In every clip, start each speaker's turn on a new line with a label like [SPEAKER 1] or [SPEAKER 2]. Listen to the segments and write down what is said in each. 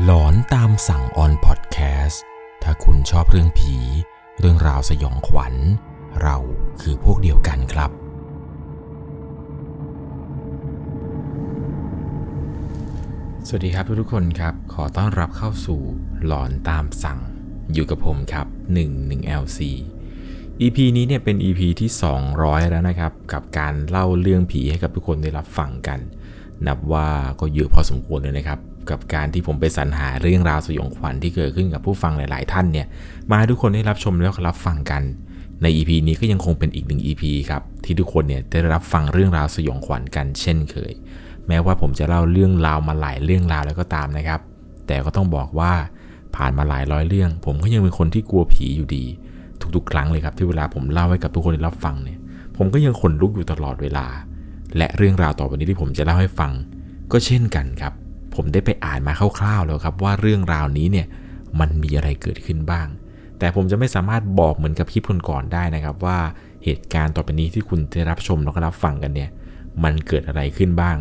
[SPEAKER 1] หลอนตามสั่งออนพอดแคสต์ถ้าคุณชอบเรื่องผี เรื่องราวสยองขวัญ เราคือพวกเดียวกันครับ สวัสดีครับทุกๆคนครับ ขอต้อนรับเข้าสู่หลอนตามสั่ง อยู่กับผมครับ 11 LC EP นี้เนี่ยเป็น EP ที่ 200 แล้วนะครับ กับการเล่าเรื่องผีให้กับทุกคนได้รับฟังกัน นับว่าก็เยอะพอสมควรเลยนะครับ กับการที่ผมไปสรรหาเรื่องราวสยองขวัญที่เกิดขึ้นกับผู้ฟังหลาย ๆ ท่านเนี่ย มาให้ทุกคนได้รับชมแล้วรับฟังกันใน EP นี้ก็ยังคงเป็นอีกหนึ่ง EP ครับที่ทุกคนเนี่ยได้รับฟังเรื่องราวสยองขวัญกันเช่นเคย แม้ว่าผมจะเล่าเรื่องราวมาหลายเรื่องราวแล้วก็ตามนะครับ แต่ก็ต้องบอกว่าผ่านมาหลายร้อยเรื่อง ผมก็ยังเป็นคนที่กลัวผีอยู่ดี ทุกๆ ครั้งเลยครับที่เวลาผมเล่าให้กับทุกคนได้รับฟังเนี่ย ผมก็ยังขนลุกอยู่ตลอดเวลา และเรื่องราวต่อไปนี้ที่ผมจะเล่าให้ฟัง ก็เช่นกันครับ ผมได้ไปอ่านมาคร่าวๆแล้วครับว่าเรื่องราวนี้เนี่ยมันมีอะไรเกิดขึ้นบ้าง แต่ผมจะไม่สามารถบอกเหมือนกับคลิปก่อนๆได้นะครับ ว่าเหตุการณ์ต่อไปนี้ที่คุณได้รับชมแล้วก็รับฟังกันเนี่ยมันเกิดอะไรขึ้นบ้าง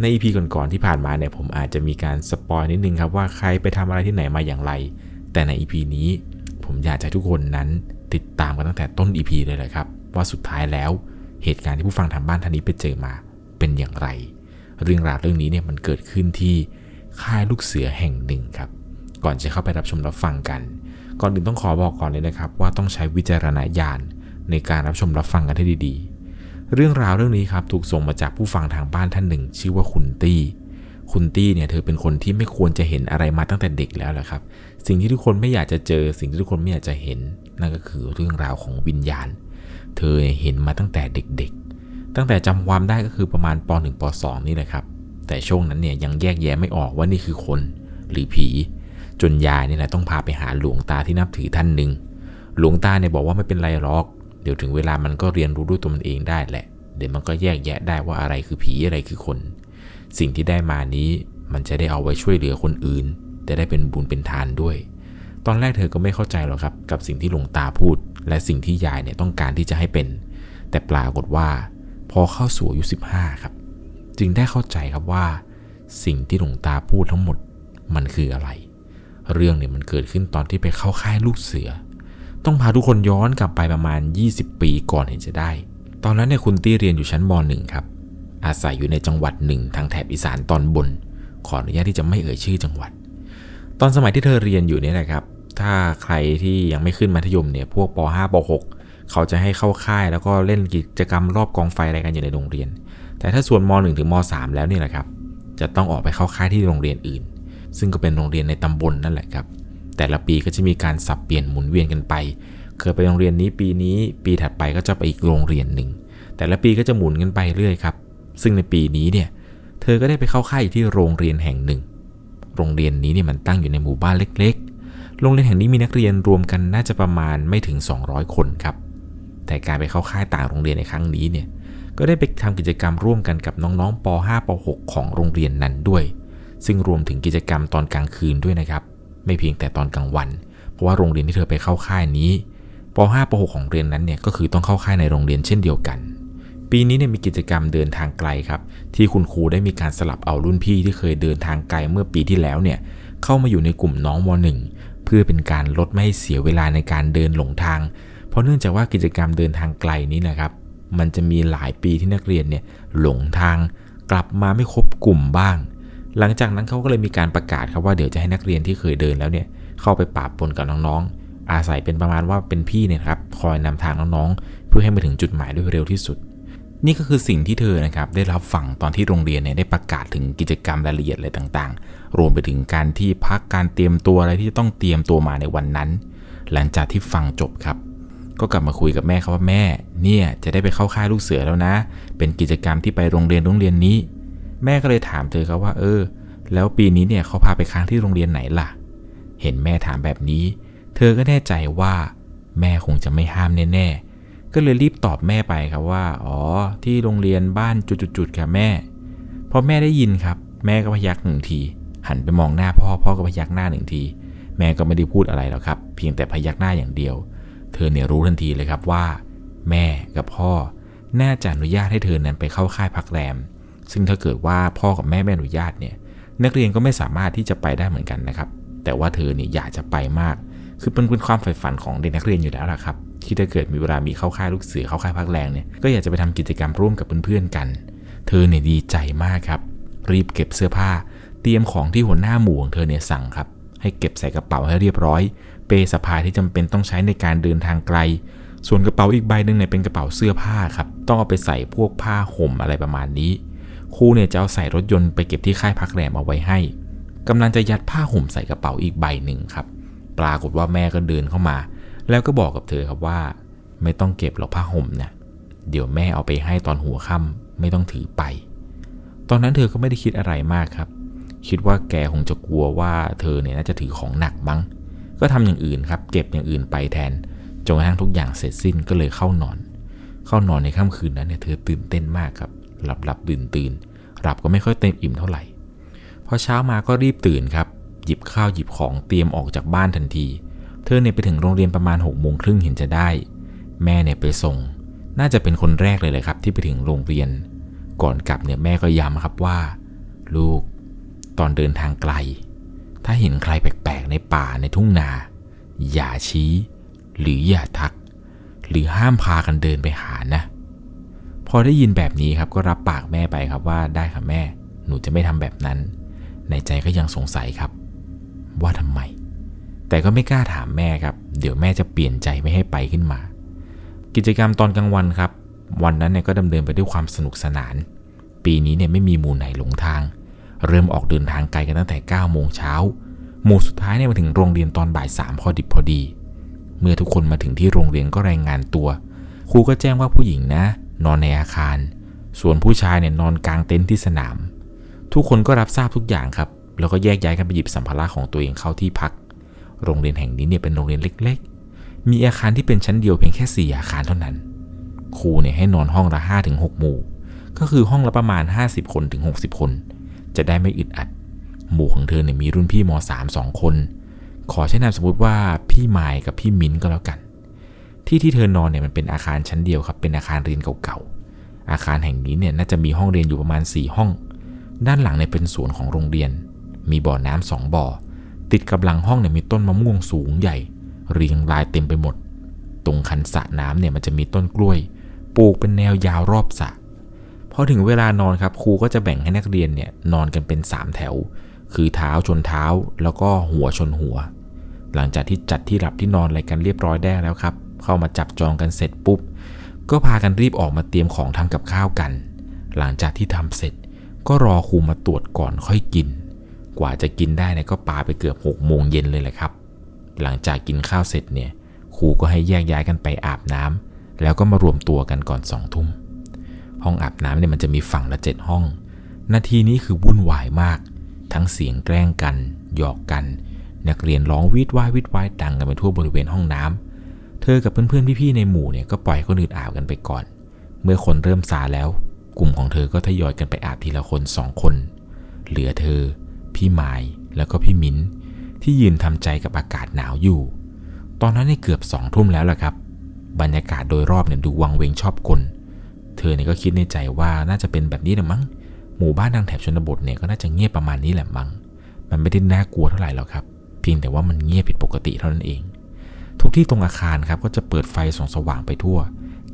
[SPEAKER 1] ใน EP ก่อนๆที่ผ่านมาเนี่ยผมอาจจะมีการสปอยนิดนึงครับว่าใครไปทำอะไรที่ไหนมาอย่างไร แต่ใน EP นี้ผมอยากจะให้ทุกคนนั้นติดตามกันตั้งแต่ต้น EP เลยเลยครับว่าสุดท้ายแล้วเหตุการณ์ที่ผู้ฟังทางบ้านท่านนี้ไปเจอมาเป็นอย่างไร เรื่องราวเรื่องนี้เนี่ยมันเกิดขึ้นที่ค่ายลูกเสือแห่งหนึ่งครับ ก่อนจะเข้าไปรับชมรับฟังกัน ก่อนอื่นต้องขอบอกก่อนเลยนะครับ ว่าต้องใช้วิจารณญาณในการรับชมรับฟังกันให้ดีๆ เรื่องราวเรื่องนี้ครับถูกส่งมาจากผู้ฟังทางบ้านท่านหนึ่ง ชื่อว่าคุณตี้คุณตี้เนี่ยเธอเป็นคนที่ไม่ควรจะเห็นอะไรมาตั้งแต่เด็กแล้วแหละครับ สิ่งที่ทุกคนไม่อยากจะเจอ สิ่งที่ทุกคนไม่อยากจะเห็น นั่นก็คือเรื่องราวของวิญญาณ เธอเห็นมาตั้งแต่เด็กๆ ตั้งแต่จำความได้ก็คือประมาณป .1 ป .2 นี่แหละครับ แต่ช่วงนั้นเนี่ยยังแยกแยะไม่ออกว่านี่คือคนหรือผี จนยายนี่แหละต้องพาไปหาหลวงตาที่นับถือท่านหนึ่งหลวงตาเนี่ยบอกว่าไม่เป็นไรหรอก เดี๋ยวถึงเวลามันก็เรียนรู้ด้วยตัวมันเองได้แหละ เดี๋ยวมันก็แยกแยะได้ว่าอะไรคือผีอะไรคือคน สิ่งที่ได้มานี้มันจะได้เอาไว้ช่วยเหลือคนอื่นจะได้เป็นบุญเป็นทานด้วย ตอนแรกเธอก็ไม่เข้าใจหรอกครับ กับสิ่งที่หลวงตาพูด และสิ่งที่ยายเนี่ยต้องการที่จะให้เป็น แต่ปรากฏว่า อเข้าสู่อายุ15 ครับ จึงได้เข้าใจครับว่า สิ่งที่หลวงตาพูดทั้งหมดมันคืออะไร เรื่องเนี่ยมันเกิดขึ้นตอนที่ไปเข้าค่ายลูกเสือ ต้องพาทุกคนย้อนกลับไปประมาณ 20 ปีก่อนเห็นจะได้ ตอนนั้นเนี่ยคุณตี้เรียนอยู่ชั้นม .1 ครับ อาศัยอยู่ในจังหวัดหนึ่งทางแถบอีสานตอนบน ขออนุญาตที่จะไม่เอ่ยชื่อจังหวัด ตอนสมัยที่เธอเรียนอยู่เนี่ยแหละครับ ถ้าใครที่ยังไม่ขึ้นมัธยมเนี่ยพวกป .5 ป .6 เขาจะให้เข้าค่ายแล้วก็เล่นกิจกรรมรอบกองไฟอะไรกันอยู่ในโรงเรียน แต่ถ้าส่วนม .1 ถึงม .3 แล้วนี่แหละครับ จะต้องออกไปเข้าค่ายที่โรงเรียนอื่น ซึ่งก็เป็นโรงเรียนในตำบลนั่นแหละครับ แต่ละปีก็จะมีการสับเปลี่ยนหมุนเวียนกันไป เคยไปโรงเรียนนี้ปีนี้ ปีถัดไปก็จะไปอีกโรงเรียนหนึ่ง แต่ละปีก็จะหมุนกันไปเรื่อยครับ ซึ่งในปีนี้เนี่ย เธอก็ได้ไปเข้าค่ายที่โรงเรียนแห่งหนึ่ง โรงเรียนนี้เนี่ยมันตั้งอยู่ในหมู่บ้านเล็ก ๆ โรงเรียนแห่งนี้มีนักเรียนรวมกันน่าจะประมาณไม่ถึง 200 คนครับ แต่การไปเข้าค่ายต่างโรงเรียนในครั้งนี้เนี่ยก็ได้ไปทำกิจกรรมร่วมกันกับน้องๆป .5 ป .6 ของโรงเรียนนั้นด้วย ซึ่งรวมถึงกิจกรรมตอนกลางคืนด้วยนะครับ ไม่เพียงแต่ตอนกลางวัน เพราะว่าโรงเรียนที่เธอไปเข้าค่ายนี้ป .5 ป .6 ของเรียนนั้นเนี่ยก็คือต้องเข้าค่ายในโรงเรียนเช่นเดียวกัน ปีนี้เนี่ยมีกิจกรรมเดินทางไกลครับ ที่คุณครูได้มีการสลับเอารุ่นพี่ที่เคยเดินทางไกลเมื่อปีที่แล้วเนี่ยเข้ามาอยู่ในกลุ่มน้องม .1 เพื่อเป็นการลดไม่ให้เสียเวลาในการเดินหลงทาง ราะเนื่องจากว่ากิจกรรมเดินทางไกลนี้นะครับ มันจะมีหลายปีที่นักเรียนเนี่ยหลงทางกลับมาไม่ครบกลุ่มบ้าง หลังจากนั้นเขาก็เลยมีการประกาศครับว่าเดี๋ยวจะให้นักเรียนที่เคยเดินแล้วเนี่ยเข้าไปปราบปนกับน้องๆ อาศัยเป็นประมาณว่าเป็นพี่เนี่ยครับคอยนำทางน้องๆ เพื่อให้มาถึงจุดหมายด้วยเร็วที่สุด นี่ก็คือสิ่งที่เธอนะครับได้รับฟังตอนที่โรงเรียนเนี่ยได้ประกาศถึงกิจกรรมรายละเอียดอะไรต่างๆ รวมไปถึงการที่พักการเตรียมตัวอะไรที่จะต้องเตรียมตัวมาในวันนั้น หลังจากที่ฟังจบครับ ก็กลับมาคุยกับแม่เขาว่าแม่ เนี่ยจะได้ไปเข้าค่ายลูกเสือแล้วนะ เป็นกิจกรรมที่ไปโรงเรียนโรงเรียนนี้ แม่ก็เลยถามเธอครับว่า เออ แล้วปีนี้เนี่ยเขาพาไปค้างที่โรงเรียนไหนล่ะ เห็นแม่ถามแบบนี้ เธอก็แน่ใจว่า แม่คงจะไม่ห้ามแน่ๆ ก็เลยรีบตอบแม่ไปครับว่า อ๋อ ที่โรงเรียนบ้านจุดๆค่ะแม่ พอแม่ได้ยินครับ แม่ก็พยักหนึ่งที หันไปมองหน้าพ่อ พ่อก็พยักหน้าหนึ่งที แม่ก็ไม่ได้พูดอะไรหรอกครับ เพียงแต่พยักหน้าอย่างเดียว เธอเนี่ยรู้ทันทีเลยครับว่า แม่กับพ่อน่าจะอนุญาตให้เธอนั้นไปเข้าค่ายพักแรม ซึ่งถ้าเกิดว่าพ่อกับแม่ไม่อนุญาตเนี่ย นักเรียนก็ไม่สามารถที่จะไปได้เหมือนกันนะครับ แต่ว่าเธอเนี่ยอยากจะไปมาก คือเป็นเป็นความใฝ่ฝันของเด็กนักเรียนอยู่แล้วล่ะครับที่ถ้าเกิดมีเวลามีเข้าค่ายลูกเสือเข้าค่ายพักแรงเนี่ยก็อยากจะไปทำกิจกรรมร่วมกับเพื่อนๆกัน เธอเนี่ยดีใจมากครับ รีบเก็บเสื้อผ้า เตรียมของที่หัวหน้าหมู่ของเธอเนี่ยสั่งครับให้เก็บใส่กระเป๋าให้เรียบร้อย เป้สะพายที่จำเป็นต้องใช้ในการเดินทางไกล ส่วนกระเป๋าอีกใบหนึ่งเนี่ยเป็นกระเป๋าเสื้อผ้าครับ ต้องเอาไปใส่พวกผ้าห่มอะไรประมาณนี้ครูเนี่ยจะเอาใส่รถยนต์ไปเก็บที่ค่ายพักแรมเอาไว้ให้กำลังจะยัดผ้าห่มใส่กระเป๋าอีกใบหนึ่งครับ ปรากฏว่าแม่ก็เดินเข้ามา แล้วก็บอกกับเธอครับว่า ไม่ต้องเก็บหรอกผ้าห่มเนี่ยเดี๋ยวแม่เอาไปให้ตอนหัวค่ำไม่ต้องถือไป ตอนนั้นเธอก็ไม่ได้คิดอะไรมากครับ คิดว่าแกคงจะกลัวว่าเธอเนี่ยน่าจะถือของหนักมั้ง ก็ทำอย่างอื่นครับ เก็บอย่างอื่นไปแทนจนกระทั่งทุกอย่างเสร็จสิ้นก็เลยเข้านอน เข้านอนในค่ำคืนนั้นเนี่ยเธอตื่นเต้นมากครับ หลับหลับตื่นตื่นหลับก็ไม่ค่อยเต็มอิ่มเท่าไหร่พอเช้ามาก็รีบตื่นครับ หยิบข้าวหยิบของเตรียมออกจากบ้านทันที เธอเนี่ยไปถึงโรงเรียนประมาณ6กโมงครึ่งเห็นจะได้ แม่เนี่ยไปส่ง น่าจะเป็นคนแรกเลยเลยครับ ที่ไปถึงโรงเรียน ก่อนกลับเนี่ยแม่ก็ย้ำครับว่า ลูก ตอนเดินทางไกล ถ้าเห็นใครแปลกๆในป่าในทุ่งนา อย่าชี้ หรืออย่าทัก หรือห้ามพากันเดินไปหานะ พอได้ยินแบบนี้ครับก็รับปากแม่ไปครับว่าได้ค่ะแม่ หนูจะไม่ทำแบบนั้น ในใจก็ยังสงสัยครับ ว่าทำไม แต่ก็ไม่กล้าถามแม่ครับ เดี๋ยวแม่จะเปลี่ยนใจไม่ให้ไปขึ้นมา กิจกรรมตอนกลางวันครับ วันนั้นเนี่ยก็ดำเนินไปด้วยความสนุกสนาน ปีนี้เนี่ยไม่มีหมู่ไหนหลงทาง เริ่มออกเดินทางไกลกันตั้งแต่9โมงเช้า หมู่สุดท้ายเนี่ยมาถึงโรงเรียนตอนบ่ายสามพอดิบพอดี เมื่อทุกคนมาถึงที่โรงเรียนก็รายงานตัว ครูก็แจ้งว่าผู้หญิงนะ นอนในอาคาร ส่วนผู้ชายเนี่ยนอนกลางเต็นท์ที่สนาม ทุกคนก็รับทราบทุกอย่างครับ แล้วก็แยกย้ายกันไปหยิบสัมภาระของตัวเองเข้าที่พัก โรงเรียนแห่งนี้เนี่ยเป็นโรงเรียนเล็ก ๆ มีอาคารที่เป็นชั้นเดียวเพียงแค่ 4 อาคารเท่านั้น ครูเนี่ยให้นอนห้องละ5ถึง6หมู่ ก็คือห้องละประมาณ 50 คนถึง 60 คน จะได้ไม่อึดอัด หมู่ของเธอเนี่ยมีรุ่นพี่ม .3 2คน ขอใช้นามสมมติว่าพี่ไมายกับพี่มิ้นก็แล้วกัน ที่ที่เธอนอนเนี่ยมันเป็นอาคารชั้นเดียวครับ เป็นอาคารเรียนเก่าๆ อาคารแห่งนี้เนี่ยน่าจะมีห้องเรียนอยู่ประมาณ 4 ห้อง ด้านหลังเนี่ยเป็นสวนของโรงเรียน มีบ่อน้ำสองบ่อ ติดกับหลังห้องเนี่ยมีต้นมะม่วงสูงใหญ่ เรียงรายเต็มไปหมด ตรงคันสระน้ำเนี่ยมันจะมีต้นกล้วย ปลูกเป็นแนวยาวรอบสระ พอถึงเวลานอนครับครูก็จะแบ่งให้นักเรียนเนี่ยนอนกันเป็น 3 แถว คือเท้าชนเท้าแล้วก็หัวชนหัว หลังจากที่จัดที่หลับที่นอนอะไรกันเรียบร้อยได้แล้วครับ เข้ามาจับจองกันเสร็จปุ๊บ ก็พากันรีบออกมาเตรียมของทำกับข้าวกัน หลังจากที่ทำเสร็จ ก็รอครูมาตรวจก่อนค่อยกิน กว่าจะกินได้เนี่ยก็ปาไปเกือบหกโมงเย็นเลยแหละครับ หลังจากกินข้าวเสร็จเนี่ยครูก็ให้แยกย้ายกันไปอาบน้ำแล้วก็มารวมตัวกันก่อนสองทุ่ม ห้องอาบน้ำเนี่ยมันจะมีฝั่งละเจ็ดห้อง นาทีนี้คือวุ่นวายมาก ทั้งเสียงแกล้งกัน หยอกกัน นักเรียนร้องวิดวายวิดวายดังกันไปทั่วบริเวณห้องน้ำเธอกับเพื่อนๆพี่ๆในหมู่เนี่ยก็ปล่อยคนอื่นอาบกันไปก่อน เมื่อคนเริ่มซาแล้ว กลุ่มของเธอก็ทยอยกันไปอาบทีละคนสองคน เหลือเธอ พี่ไม้แล้วก็พี่มิ้น ที่ยืนทำใจกับอากาศหนาวอยู่ ตอนนั้นเนี่เกือบสองทุ่มแล้วล่ะครับ บรรยากาศโดยรอบเนี่ยดูวังเวงชอบกลเอเนี่ยก็คิดในใจว่าน่าจะเป็นแบบนี้แหละมั้ง หมู่บ้านทางแถบชนบทเนี่ยก็น่าจะเงียบประมาณนี้แหละมั้ง มันไม่ได้น่ากลัวเท่าไหร่หรอกครับ เพียงแต่ว่ามันเงียบผิดปกติเท่านั้นเอง ทุกที่ตรงอาคารครับก็จะเปิดไฟส่องสว่างไปทั่ว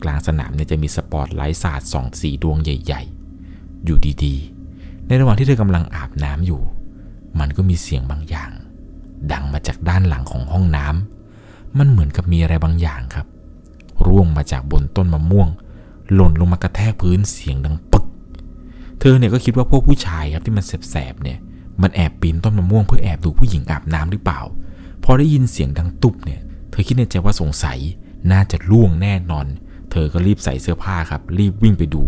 [SPEAKER 1] กลางสนามเนี่ยจะมีสปอตไลท์สาดสองสีดวงใหญ่ ๆ อยู่ดีๆ ในระหว่างที่เธอกำลังอาบน้ำอยู่ มันก็มีเสียงบางอย่าง ดังมาจากด้านหลังของห้องน้ำมันเหมือนกับมีอะไรบางอย่างครับร่วงมาจากบนต้นมะม่วง หล่นลงมากระแทกพื้นเสียงดังปึ๊กเธอเนี่ยก็คิดว่าพวกผู้ชายครับที่มันแสบๆเนี่ย มันแอบปีนต้นมะม่วงเพื่อแอบดูผู้หญิงอาบน้ำหรือเปล่า พอได้ยินเสียงดังตุบเนี่ย เธอคิดในใจว่าสงสัยน่าจะล่วงแน่นอน เธอก็รีบใส่เสื้อผ้าครับ รีบวิ่งไปดู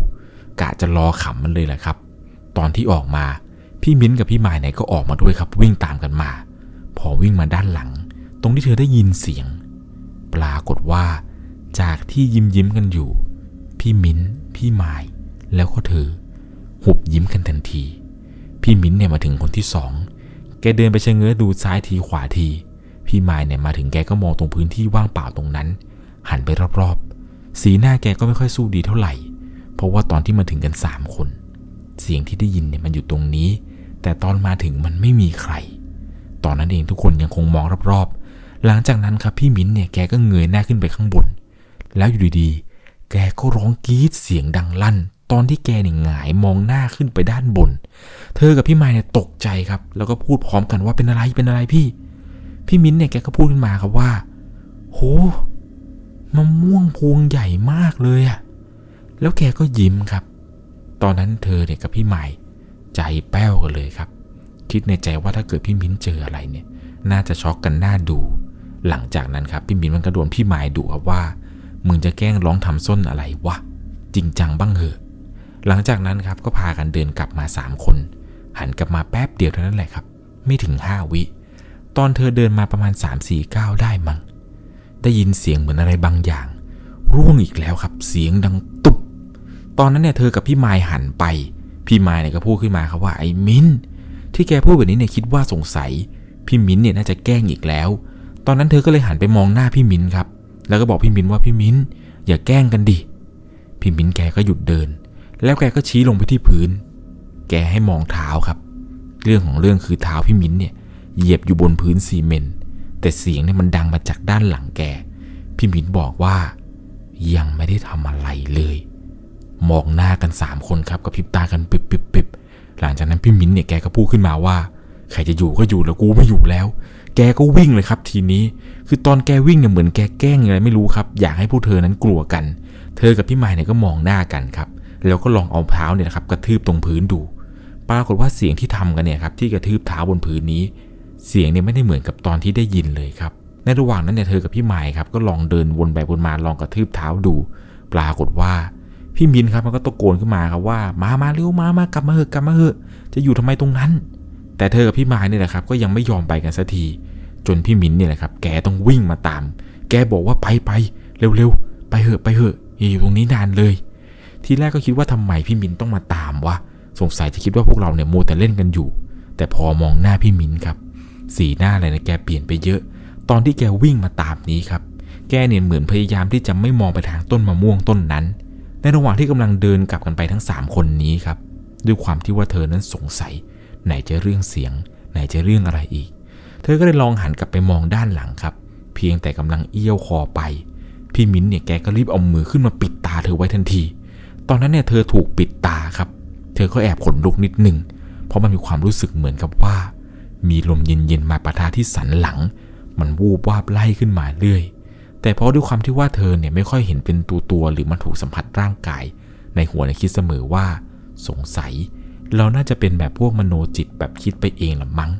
[SPEAKER 1] กะจะรอขำมันเลยแหละครับ ตอนที่ออกมา พี่มิ้นกับพี่หมายไหนก็ออกมาด้วยครับ วิ่งตามกันมา พอวิ่งมาด้านหลัง ตรงที่เธอได้ยินเสียง ปรากฏว่าจากที่ยิ้มยิ้มกันอยู่ พี่มิ้น พี่หมายแล้วก็เธอ หุบยิ้มกันทันที พี่มิ้นเนี่ยมาถึงคนที่สอง แกเดินไปเชงเง้อดูซ้ายทีขวาที พี่หมายเนี่ยมาถึงแกก็มองตรงพื้นที่ว่างเปล่าตรงนั้น หันไปรอบๆ สีหน้าแกก็ไม่ค่อยสู้ดีเท่าไหร่ เพราะว่าตอนที่มาถึงกันสามคน เสียงที่ได้ยินเนี่ยมันอยู่ตรงนี้ แต่ตอนมาถึงมันไม่มีใคร ตอนนั้นเองทุกคนยังคงมองรอบๆ หลังจากนั้นครับพี่มิ้นเนี่ยแกก็เงยหน้าขึ้นไปข้างบน แล้วอยู่ดีๆ แกก็ร้องกรี๊ดเสียงดังลั่น ตอนที่แกเนี่ยหงายมองหน้าขึ้นไปด้านบน เธอกับพี่ไม้เนี่ยตกใจครับ แล้วก็พูดพร้อมกันว่าเป็นอะไรเป็นอะไรพี่ พี่มิ้นเนี่ยแกก็พูดขึ้นมาครับว่า โหมะม่วงพวงใหญ่มากเลยอะแล้วแกก็ยิ้มครับ ตอนนั้นเธอเนี่ยกับพี่ใหม่ ใจแป้วกันเลยครับ คิดในใจว่าถ้าเกิดพี่มิ้นเจออะไรเนี่ย น่าจะช็อกกันหน้าดู หลังจากนั้นครับพี่มิ้นมันก็โดนพี่ใหม่ดุครับว่า มึงจะแกล้งร้องทำส้นอะไรวะ จริงจังบ้างเหอะ หลังจากนั้นครับก็พากันเดินกลับมาสามคน หันกลับมาแป๊บเดียวเท่านั้นแหละครับ ไม่ถึงห้าวิ ตอนเธอเดินมาประมาณ3 4ก้าวได้มั้ง ได้ยินเสียงเหมือนอะไรบางอย่าง ร่วงอีกแล้วครับ เสียงดังตุบ ตอนนั้นเนี่ยเธอกับพี่ไมายหันไป พี่ไมายเนี่ยก็พูดขึ้นมาครับว่าไอ้มิ้น ที่แกพูดแบบนี้เนี่ยคิดว่าสงสัย พี่มิ้นเนี่ยน่าจะแกล้งอีกแล้ว ตอนนั้นเธอก็เลยหันไปมองหน้าพี่มิ้นครับ แล้วก็บอกพี่มิ้นว่าพี่มิ้นอย่าแกล้งกันดิ พี่มิ้นแกก็หยุดเดิน แล้วแกก็ชี้ลงไปที่พื้น แกให้มองเท้าครับ เรื่องของเรื่องคือเท้าพี่มิ้นเนี่ยเหยียบอยู่บนพื้นซีเมนต์แต่เสียงเนี่ยมันดังมาจากด้านหลังแก พี่มิ้นบอกว่ายังไม่ได้ทำอะไรเลย มองหน้ากันสามคนครับกับพิบตากันปิบปิบปิบหลังจากนั้นพี่มิ้นเนี่ยแกก็พูดขึ้นมาว่า ใครจะอยู่ก็อยู่แล้วกูไม่อยู่แล้ว แกก็วิ่งเลยครับทีนี้ คือตอนแกวิ่งเนี่ยเหมือนแกแกล้งอะไรไม่รู้ครับ อยากให้พวกเธอนั้นกลัวกัน เธอกับพี่ไม้เนี่ยก็มองหน้ากันครับ แล้วก็ลองเอาเท้าเนี่ยนะครับกระทืบตรงพื้นดู ปรากฏว่าเสียงที่ทำกันเนี่ยครับที่กระทืบเท้าบนพื้นนี้ เสียงเนี่ยไม่ได้เหมือนกับตอนที่ได้ยินเลยครับ ในระหว่างนั้นเนี่ยเธอกับพี่ไม้ครับก็ลองเดินวนไปวนมาลองกระทืบเท้าดู ปรากฏว่าพี่มินครับมันก็ตะโกนขึ้นมาครับว่า มามาเร็วมามากลับมาเหอะกลับมาเหอะ จะอยู่ทำไมตรงนั้น แต่เธอกับพี่ไม้เนี่ยแหละครับ ก็ยังไม่ยอมไปกันสักที จนพี่มินเนี่ยแหละครับ แกต้องวิ่งมาตาม แกบอกว่าไปไปเร็วๆ ไปเหอะไปเหอะอยู่ตรงนี้นานเลย ทีแรกก็คิดว่าทำไมพี่มินต้องมาตามวะ สงสัยจะคิดว่าพวกเราเนี่ยโมแต่เล่นกันอยู่ แต่พอมองหน้าพี่มินครับ สีหน้าอะไรนะแกเปลี่ยนไปเยอะ ตอนที่แกวิ่งมาตามนี้ครับ แกเนี่ยเหมือนพยายามที่จะไม่มองไปทางต้นมะม่วงต้นนั้น ในระหว่างที่กำลังเดินกลับกันไปทั้ง 3 คนนี้ครับ ด้วยความที่ว่าเธอนั้นสงสัย ไหนจะเรื่องเสียง ไหนจะเรื่องอะไรอีก เธอก็เลยลองหันกลับไปมองด้านหลังครับ เพียงแต่กำลังเอี้ยวคอไป พี่มิ้นเนี่ยแกก็รีบเอามือขึ้นมาปิดตาเธอไว้ทันที ตอนนั้นเนี่ยเธอถูกปิดตาครับ เธอก็แอบขนลุกนิดหนึ่งเพราะมันมีความรู้สึกเหมือนกับว่า มีลมเย็นๆมาปะทะที่สันหลัง มันวูบวาบไล่ขึ้นมาเรื่อย แต่เพราะด้วยความที่ว่าเธอเนี่ยไม่ค่อยเห็นเป็นตัวตัวๆหรือมันถูกสัมผัสร่างกาย ในหัวเนี่ยคิดเสมอว่า สงสัย เราน่าจะเป็นแบบพวกมโนจิตแบบคิดไปเองละมั้ง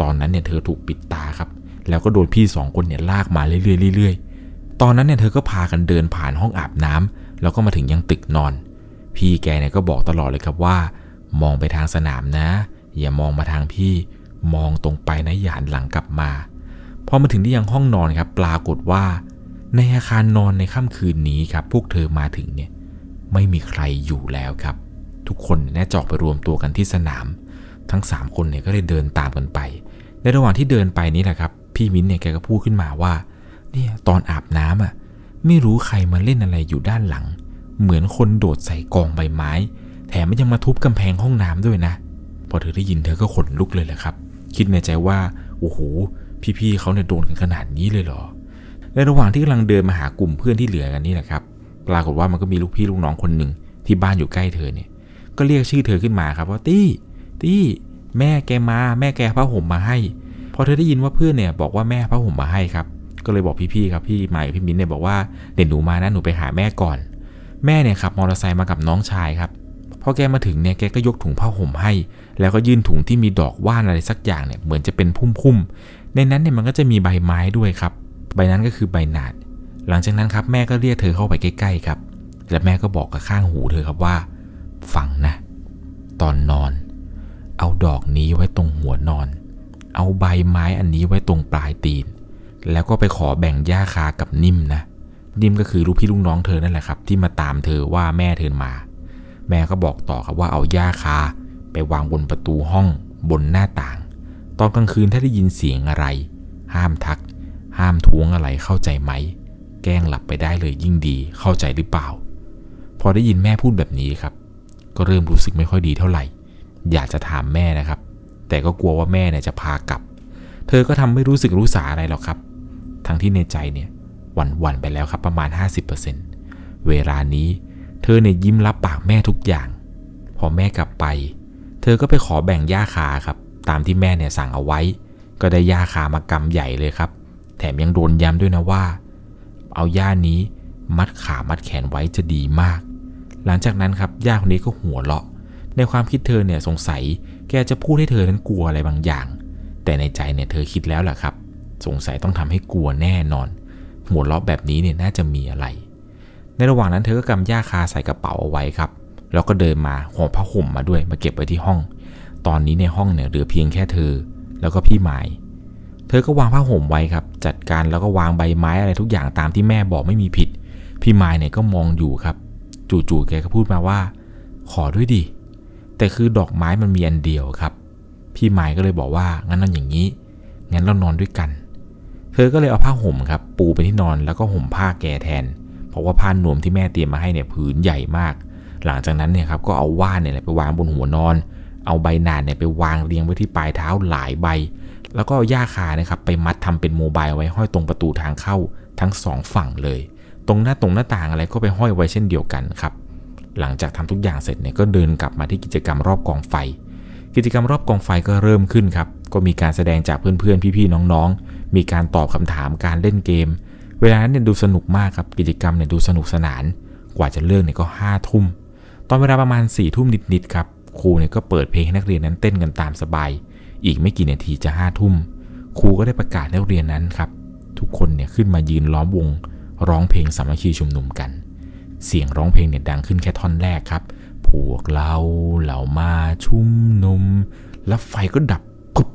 [SPEAKER 1] ตอนนั้นเนี่ยเธอถูกปิดตาครับ แล้วก็โดนพี่สองคนเนี่ยลากมาเรื่อยๆเรื่อยๆ ตอนนั้นเนี่ยเธอก็พากันเดินผ่านห้องอาบน้ำแล้วก็มาถึงยังตึกนอน พี่แกเนี่ยก็บอกตลอดเลยครับว่า มองไปทางสนามนะ อย่ามองมาทางพี่ มองตรงไปนะอย่าหันหลังกลับมา พอมาถึงที่ยังห้องนอนครับ ปรากฏว่า ในอาคารนอนในค่ำคืนนี้ครับ พวกเธอมาถึงเนี่ยไม่มีใครอยู่แล้วครับ ทุกคนเนี่ยจอกไปรวมตัวกันที่สนาม ทั้ง 3 คนเนี่ยก็เลยเดินตามกันไป ในระหว่างที่เดินไปนี่แหละครับ พี่มิ้นเนี่ยแกก็พูดขึ้นมาว่า เนี่ยตอนอาบน้ำอะ ไม่รู้ใครมาเล่นอะไรอยู่ด้านหลัง เหมือนคนโดดใส่กองใบไม้ แถมมันยังมาทุบกำแพงห้องน้ำด้วยนะ พอเธอได้ยินเธอก็ขนลุกเลยแหละครับ คิดในใจว่าโอ้โหพี่ๆเขาเนี่ยโดนกันขนาดนี้เลยเหรอ ในระหว่างที่กำลังเดินมาหากลุ่มเพื่อนที่เหลือกันนี่แหละครับ ปรากฏว่ามันก็มีลูกพี่ลูกน้องคนหนึ่งที่บ้านอยู่ใกล้เธอเนี่ย ก็เรียกชื่อเธอขึ้นมาครับว่าตี้ตี้ แม่แกมาแม่แกผ้าห่มมาให้ พอเธอได้ยินว่าเพื่อนเนี่ยบอกว่าแม่ผ้าห่มมาให้ครับ ก็เลยบอกพี่ๆครับพี่ใหม่พี่มิ้นเนี่ยบอกว่าเดี๋ยวหนูมานะหนูไปหาแม่ก่อน แม่เนี่ยขับมอเตอร์ไซค์มากับน้องชายครับพอแกมาถึงเนี่ยแกก็ยกถุงผ้าห่มให้ แล้วก็ยื่นถุงที่มีดอกว่านอะไรสักอย่างเนี่ยเหมือนจะเป็นพุ่มๆ ในนั้นเนี่ยมันก็จะมีใบไม้ด้วยครับ ใบนั้นก็คือใบหนาด หลังจากนั้นครับแม่ก็เรียกเธอเข้าไปใกล้ๆครับ และแม่ก็บอกกับข้างหูเธอครับว่า ฟังนะ ตอนนอน เอาดอกนี้ไว้ตรงหัวนอน เอาใบไม้อันนี้ไว้ตรงปลายตีน แล้วก็ไปขอแบ่งหญ้าคากับนิ่มนะ นิ่มก็คือลูกพี่ลูกน้องเธอนั่นแหละครับ ที่มาตามเธอว่าแม่เธอมา แม่ก็บอกต่อครับว่าเอาหญ้าคา ไปวางบนประตูห้องบนหน้าต่าง ตอนกลางคืนถ้าได้ยินเสียงอะไร ห้ามทัก ห้ามท้วงอะไรเข้าใจไหม แกล้งหลับไปได้เลยยิ่งดีเข้าใจหรือเปล่า พอได้ยินแม่พูดแบบนี้ครับ ก็เริ่มรู้สึกไม่ค่อยดีเท่าไหร่ อยากจะถามแม่นะครับ แต่ก็กลัวว่าแม่เนี่ยจะพากลับ เธอก็ทำไม่รู้สึกรู้สาอะไรหรอกครับ ทั้งที่ในใจเนี่ยหวั่นๆไปแล้วครับประมาณ 50%เวลานี้เธอเนี่ยยิ้มรับปากแม่ทุกอย่าง พอแม่กลับไป เธอก็ไปขอแบ่งหญ้าคาครับ ตามที่แม่เนี่ยสั่งเอาไว้ ก็ได้หญ้าคามากำใหญ่เลยครับ แถมยังโดนย้ำด้วยนะว่า เอาหญ้านี้มัดขามัดแขนไว้จะดีมาก หลังจากนั้นครับย่าคนนี้ก็หัวเราะ ในความคิดเธอเนี่ยสงสัยแกจะพูดให้เธอนั้นกลัวอะไรบางอย่าง แต่ในใจเนี่ยเธอคิดแล้วแหละครับ สงสัยต้องทำให้กลัวแน่นอน หัวเราะแบบนี้เนี่ยน่าจะมีอะไร ในระหว่างนั้นเธอก็กำย่าคาใส่กระเป๋าเอาไว้ครับ แล้วก็เดินมาห่อผ้าห่มมาด้วยมาเก็บไว้ที่ห้อง ตอนนี้ในห้องเนี่ยเหลือเพียงแค่เธอ แล้วก็พี่หมาย เธอก็วางผ้าห่มไว้ครับ จัดการแล้วก็วางใบไม้อะไรทุกอย่างตามที่แม่บอกไม่มีผิด พี่หมายเนี่ยก็มองอยู่ครับ จู่ๆแกก็พูดมาว่า ขอด้วยดิ แต่คือดอกไม้มันมีอันเดียวครับ พี่หมายก็เลยบอกว่างั้นนอนอย่างนี้ งั้นเรานอนด้วยกัน เธอก็เลยเอาผ้าห่มครับ ปูไปที่นอนแล้วก็ห่มผ้าแกแทน เพราะว่าผ้านวมที่แม่เตรียมมาให้เนี่ยผืนใหญ่มาก หลังจากนั้นเนี่ยครับก็เอาว่านเนี่ยไปวางบนหัวนอน เอาใบหนาดเนี่ยไปวางเรียงไว้ที่ปลายเท้าหลายใบ แล้วก็เอาหญ้าคานะครับไปมัดทำเป็นโมบายไว้ห้อยตรงประตูทางเข้าทั้งสองฝั่งเลย ตรงหน้าตรงหน้าต่างอะไรก็ไปห้อยไว้เช่นเดียวกันครับ หลังจากทำทุกอย่างเสร็จเนี่ยก็เดินกลับมาที่กิจกรรมรอบกองไฟ กิจกรรมรอบกองไฟก็เริ่มขึ้นครับ ก็มีการแสดงจากเพื่อนๆ พี่ๆ น้องๆ มีการตอบคำถามการเล่นเกม เวลานั้นเนี่ยดูสนุกมากครับ กิจกรรมเนี่ยดูสนุกสนาน กว่าจะเลิกเนี่ยก็ห้าทุ่ม ตอนเวลาประมาณ4ี่ทุ่มนิดๆครับ ครูเนี่ยก็เปิดเพลงให้นักเรียนนั้นเต้นกันตามสบาย อีกไม่กี่นาทีจะห้าทุ่ม ครูก็ได้ประกาศนักเรียนนั้นครับ ทุกคนเนี่ยขึ้นมายืนล้อมวง ร้องเพลงสามัคคีชุมนุมกัน เสียงร้องเพลงเนี่ยดังขึ้นแค่ท่อนแรกครับ พวกเราเหล่ามาชุมนุม แล้วไฟก็ดับกุบ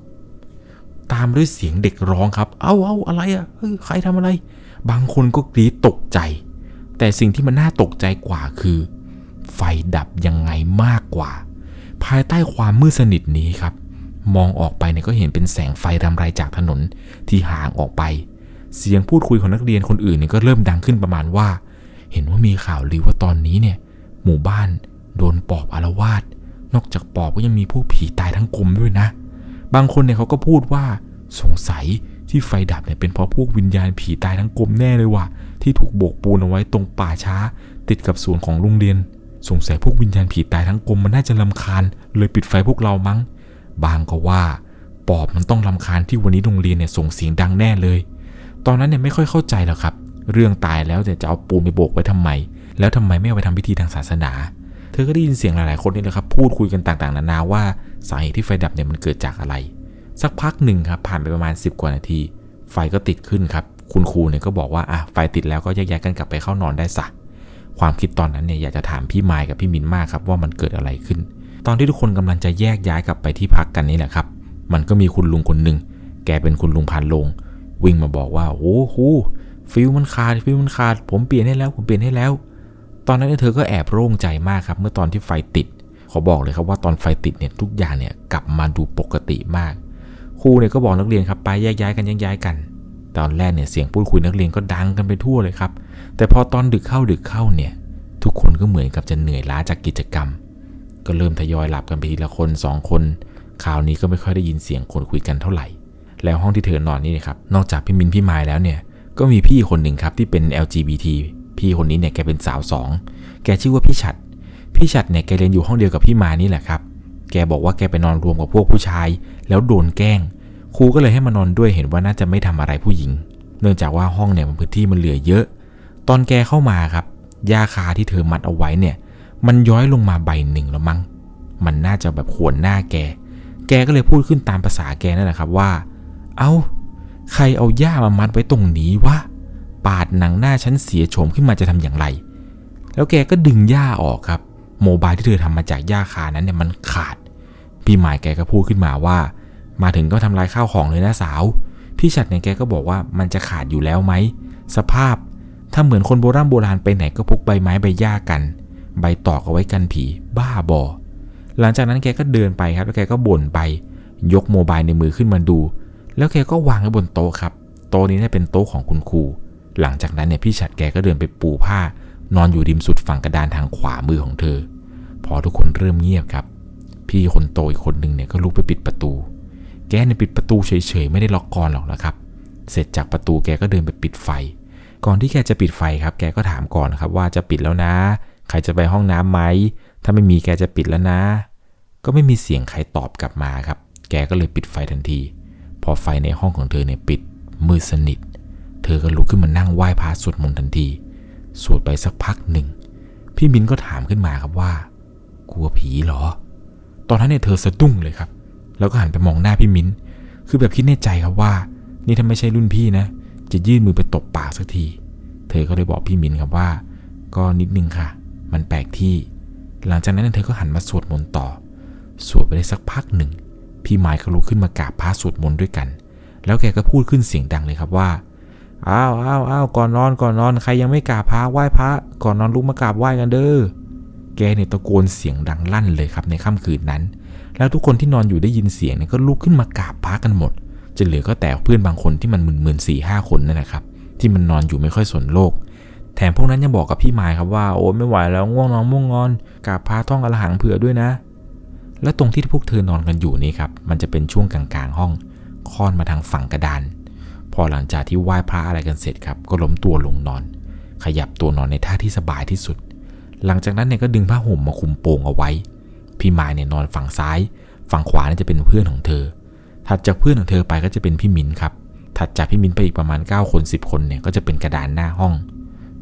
[SPEAKER 1] ตามด้วยเสียงเด็กร้องครับ เอาเอาอะไรอะ่ะใครทำอะไร บางคนก็กรีดตกใจ แต่สิ่งที่มันน่าตกใจกว่าคือ ไฟดับยังไงมากกว่า ภายใต้ความมืดสนิทนี้ครับ มองออกไปเนี่ยก็เห็นเป็นแสงไฟรำไรจากถนนที่ห่างออกไป เสียงพูดคุยของนักเรียนคนอื่นเนี่ยก็เริ่มดังขึ้นประมาณว่า เห็นว่ามีข่าวลือว่าตอนนี้เนี่ย หมู่บ้านโดนปอบอารวาสนอกจากปอบก็ยังมีพวกผีตายทั้งกลมด้วยนะ บางคนเนี่ยเขาก็พูดว่าสงสัยที่ไฟดับเนี่ยเป็นเพราะพวกวิญญาณผีตายทั้งกลมแน่เลยว่ะที่ถูกโบกปูนเอาไว้ตรงป่าช้า ติดกับสวนของโรงเรียน สงสัยพวกวิญญาณผีตายทั้งกลมมันน่าจะลำคาญ เลยปิดไฟพวกเรามั้ง บางก็ว่า ปอบมันต้องลำคาญที่วันนี้โรงเรียนเนี่ยส่งเสียงดังแน่เลย ตอนนั้นเนี่ยไม่ค่อยเข้าใจหรอกครับ เรื่องตายแล้วแต่จะเอาปูนไปโบกไว้ทำไม แล้วทำไมไม่เอาไปทำพิธีทางศาสนา เธอก็ได้ยินเสียงหลายๆคนนี่แหละครับ พูดคุยกันต่างๆ นานาว่าสาเหตุที่ไฟดับเนี่ยมันเกิดจากอะไร สักพักหนึ่งครับผ่านไปประมาณ 10 กว่านาที ไฟก็ติดขึ้นครับ คุณครูเนี่ยก็บอกว่าอะไฟติดแล้วก็แยกย้ายกันกลับไปเข้านอนได้ซะความคิดตอนนั้นเนี่ยอยากจะถามพี่ไมค์กับพี่มินมากครับว่ามันเกิดอะไรขึ้น ตอนที่ทุกคนกำลังจะแยกย้ายกลับไปที่พักกันนี่แหละครับ มันก็มีคุณลุงคนหนึ่งแกเป็นคุณลุงพันลง วิ่งมาบอกว่าโอ้ครู ฟิวมันขาดฟิวมันขาด ผมเปลี่ยนให้แล้ว ผมเปลี่ยนให้แล้ว ตอนนั้นเธอก็แอบโล่งใจมากครับ เมื่อตอนที่ไฟติด ขอบอกเลยครับว่าตอนไฟติดเนี่ยทุกอย่างเนี่ยกลับมาดูปกติมาก ครูเนี่ยก็บอกนักเรียนครับไปแยกย้ายกันแยกย้ายกัน ตอนแรกเนี่ยเสียงพูดคุยนักเรียนก็ดังกันไปทั่วเลยครับ แต่พอตอนดึกเข้าดึกเข้าเนี่ย ทุกคนก็เหมือนกับจะเหนื่อยล้าจากกิจกรรม ก็เริ่มทยอยหลับกันไปทีละคนสองคนคราวนี้ก็ไม่ค่อยได้ยินเสียงคนคุยกันเท่าไหร่ แล้วห้องที่เธอนอนนี่นะครับ นอกจากพี่มินพี่ไม้แล้วเนี่ย ก็มีพี่คนหนึ่งครับที่เป็น LGBT พี่คนนี้เนี่ยแกเป็นสาวสองแกชื่อว่าพี่ฉัด พี่ฉัดเนี่ยแกเรียนอยู่ห้องเดียวกับพี่มานี่แหละครับ แกบอกว่าแกไปนอนรวมกับพวกผู้ชาย แล้วโดนแกล้ง ครูก็เลยให้มานอนด้วยเห็นว่าน่าจะไม่ทำอะไรผู้หญิง เนื่องจากว่าห้องเนี่ยมันพื้นที่มันเหลือเยอะ ตอนแกเข้ามาครับหญ้าคาที่เธอมัดเอาไว้เนี่ย มันย้อยลงมาใบหนึ่งแล้วมั้ง มันน่าจะแบบขวนหน้าแก แกก็เลยพูดขึ้นตามภาษาแกนั่นแหละครับว่า เอา้า ใครเอาหญ้ามามัดไว้ตรงนี้วะปาดหนังหน้าฉันเสียโฉมขึ้นมาจะทำอย่างไร แล้วแกก็ดึงหญ้าออกครับ โมบายที่เธอทำมาจากหญ้าคานั้นเนี่ยมันขาด พี่หมายแกก็พูดขึ้นมาว่า มาถึงก็ทำลายข้าวของเลยนะสาว พี่ฉัดเนี่ยแกก็บอกว่ามันจะขาดอยู่แล้วไหม สภาพ ถ้าเหมือนคนโบราณโบราณไปไหนก็พกใบไม้ใบหญ้ากัน ใบตอกเอาไว้กันผี บ้าบอ หลังจากนั้นแกก็เดินไปครับ แล้วแกก็บ่นไป ยกโมบายในมือขึ้นมาดู แล้วแกก็วางไว้บนโต๊ะครับ โต๊ะนี้เนี่ยเป็นโต๊ะของคุณครู หลังจากนั้นเนี่ยพี่ฉัดแกก็เดินไปปูผ้า นอนอยู่ริมสุดฝั่งกระดานทางขวามือของเธอ พอทุกคนเริ่มเงียบครับ พี่คนโตอีกคนหนึ่งเนี่ยก็ลุกไปปิดประตู แกเนี่ยปิดประตูเฉยๆไม่ได้ล็อกกรหรอกนะครับ เสร็จจากประตูแกก็เดินไปปิดไฟ ก่อนที่แกจะปิดไฟครับ แกก็ถามก่อนครับว่าจะปิดแล้วนะ ใครจะไปห้องน้ำไหม ถ้าไม่มีแกจะปิดแล้วนะ ก็ไม่มีเสียงใครตอบกลับมาครับ แกก็เลยปิดไฟทันที พอไฟในห้องของเธอเนี่ยปิดมืดสนิท เธอก็ลุกขึ้นมานั่งไหว้พระสวดมนต์ทันที สวดไปสักพักหนึ่ง พี่มินก็ถามขึ้นมาครับว่า กลัวผีเหรอ ตอนนั้นเนี่ยเธอสะดุ้งเลยครับ แล้วก็หันไปมองหน้าพี่มิ้น คือแบบคิดในใจครับว่า นี่ถ้าไม่ใช่รุ่นพี่นะ จะยื่นมือไปตบปากสักที เธอก็เลยบอกพี่มิ้นครับว่า ก็นิดนึงค่ะ มันแปลกที่ หลังจากนั้นเธอก็หันมาสวดมนต์ต่อ สวดไปได้สักพักหนึ่ง พี่ไม้ก็ลุกขึ้นมากราบพระสวดมนต์ด้วยกัน แล้วแกก็พูดขึ้นเสียงดังเลยครับว่าอ้าวอ้าวอ้าวก่อนนอนก่อนนอนใครยังไม่กราบพระไหว้พระ ก่อนนอนลุกมากราบไหว้กันเด้อแกเนี่ยตะโกนเสียงดังลั่นเลยครับในค่ำคืนนั้น แล้วทุกคนที่นอนอยู่ได้ยินเสียงเนี่ยก็ลุกขึ้นมากราบพระกันหมดจะเหลือก็แต่เพื่อนบางคนที่มันมึนๆสี่ห้าคนนั่นแหละครับ ที่มันนอนอยู่ไม่ค่อยสนโลก แถมพวกนั้นยังบอกกับพี่ไม้ครับว่าโอ้ไม่ไหวแล้วง่วงนอนม่วงงอนกราบพระท่องอรหังเผื่อด้วยนะ และตรงที่พวกเธอนอนกันอยู่นี่ครับ มันจะเป็นช่วงกลางๆห้องค่อนมาทางฝั่งกระดาน พอหลังจากที่ไหว้พระอะไรกันเสร็จครับ ก็ล้มตัวลงนอน ขยับตัวนอนในท่าที่สบายที่สุด หลังจากนั้นเนี่ยก็ดึงผ้าห่มมาคุมโปงเอาไว้ พี่ไม้เนี่ยนอนฝั่งซ้าย ฝั่งขวาเนี่ยจะเป็นเพื่อนของเธอ ถัดจากเพื่อนของเธอไปก็จะเป็นพี่มินครับ ถัดจากพี่มินไปอีกประมาณ 9 คน 10 คนเนี่ยก็จะเป็นกระดานหน้าห้อง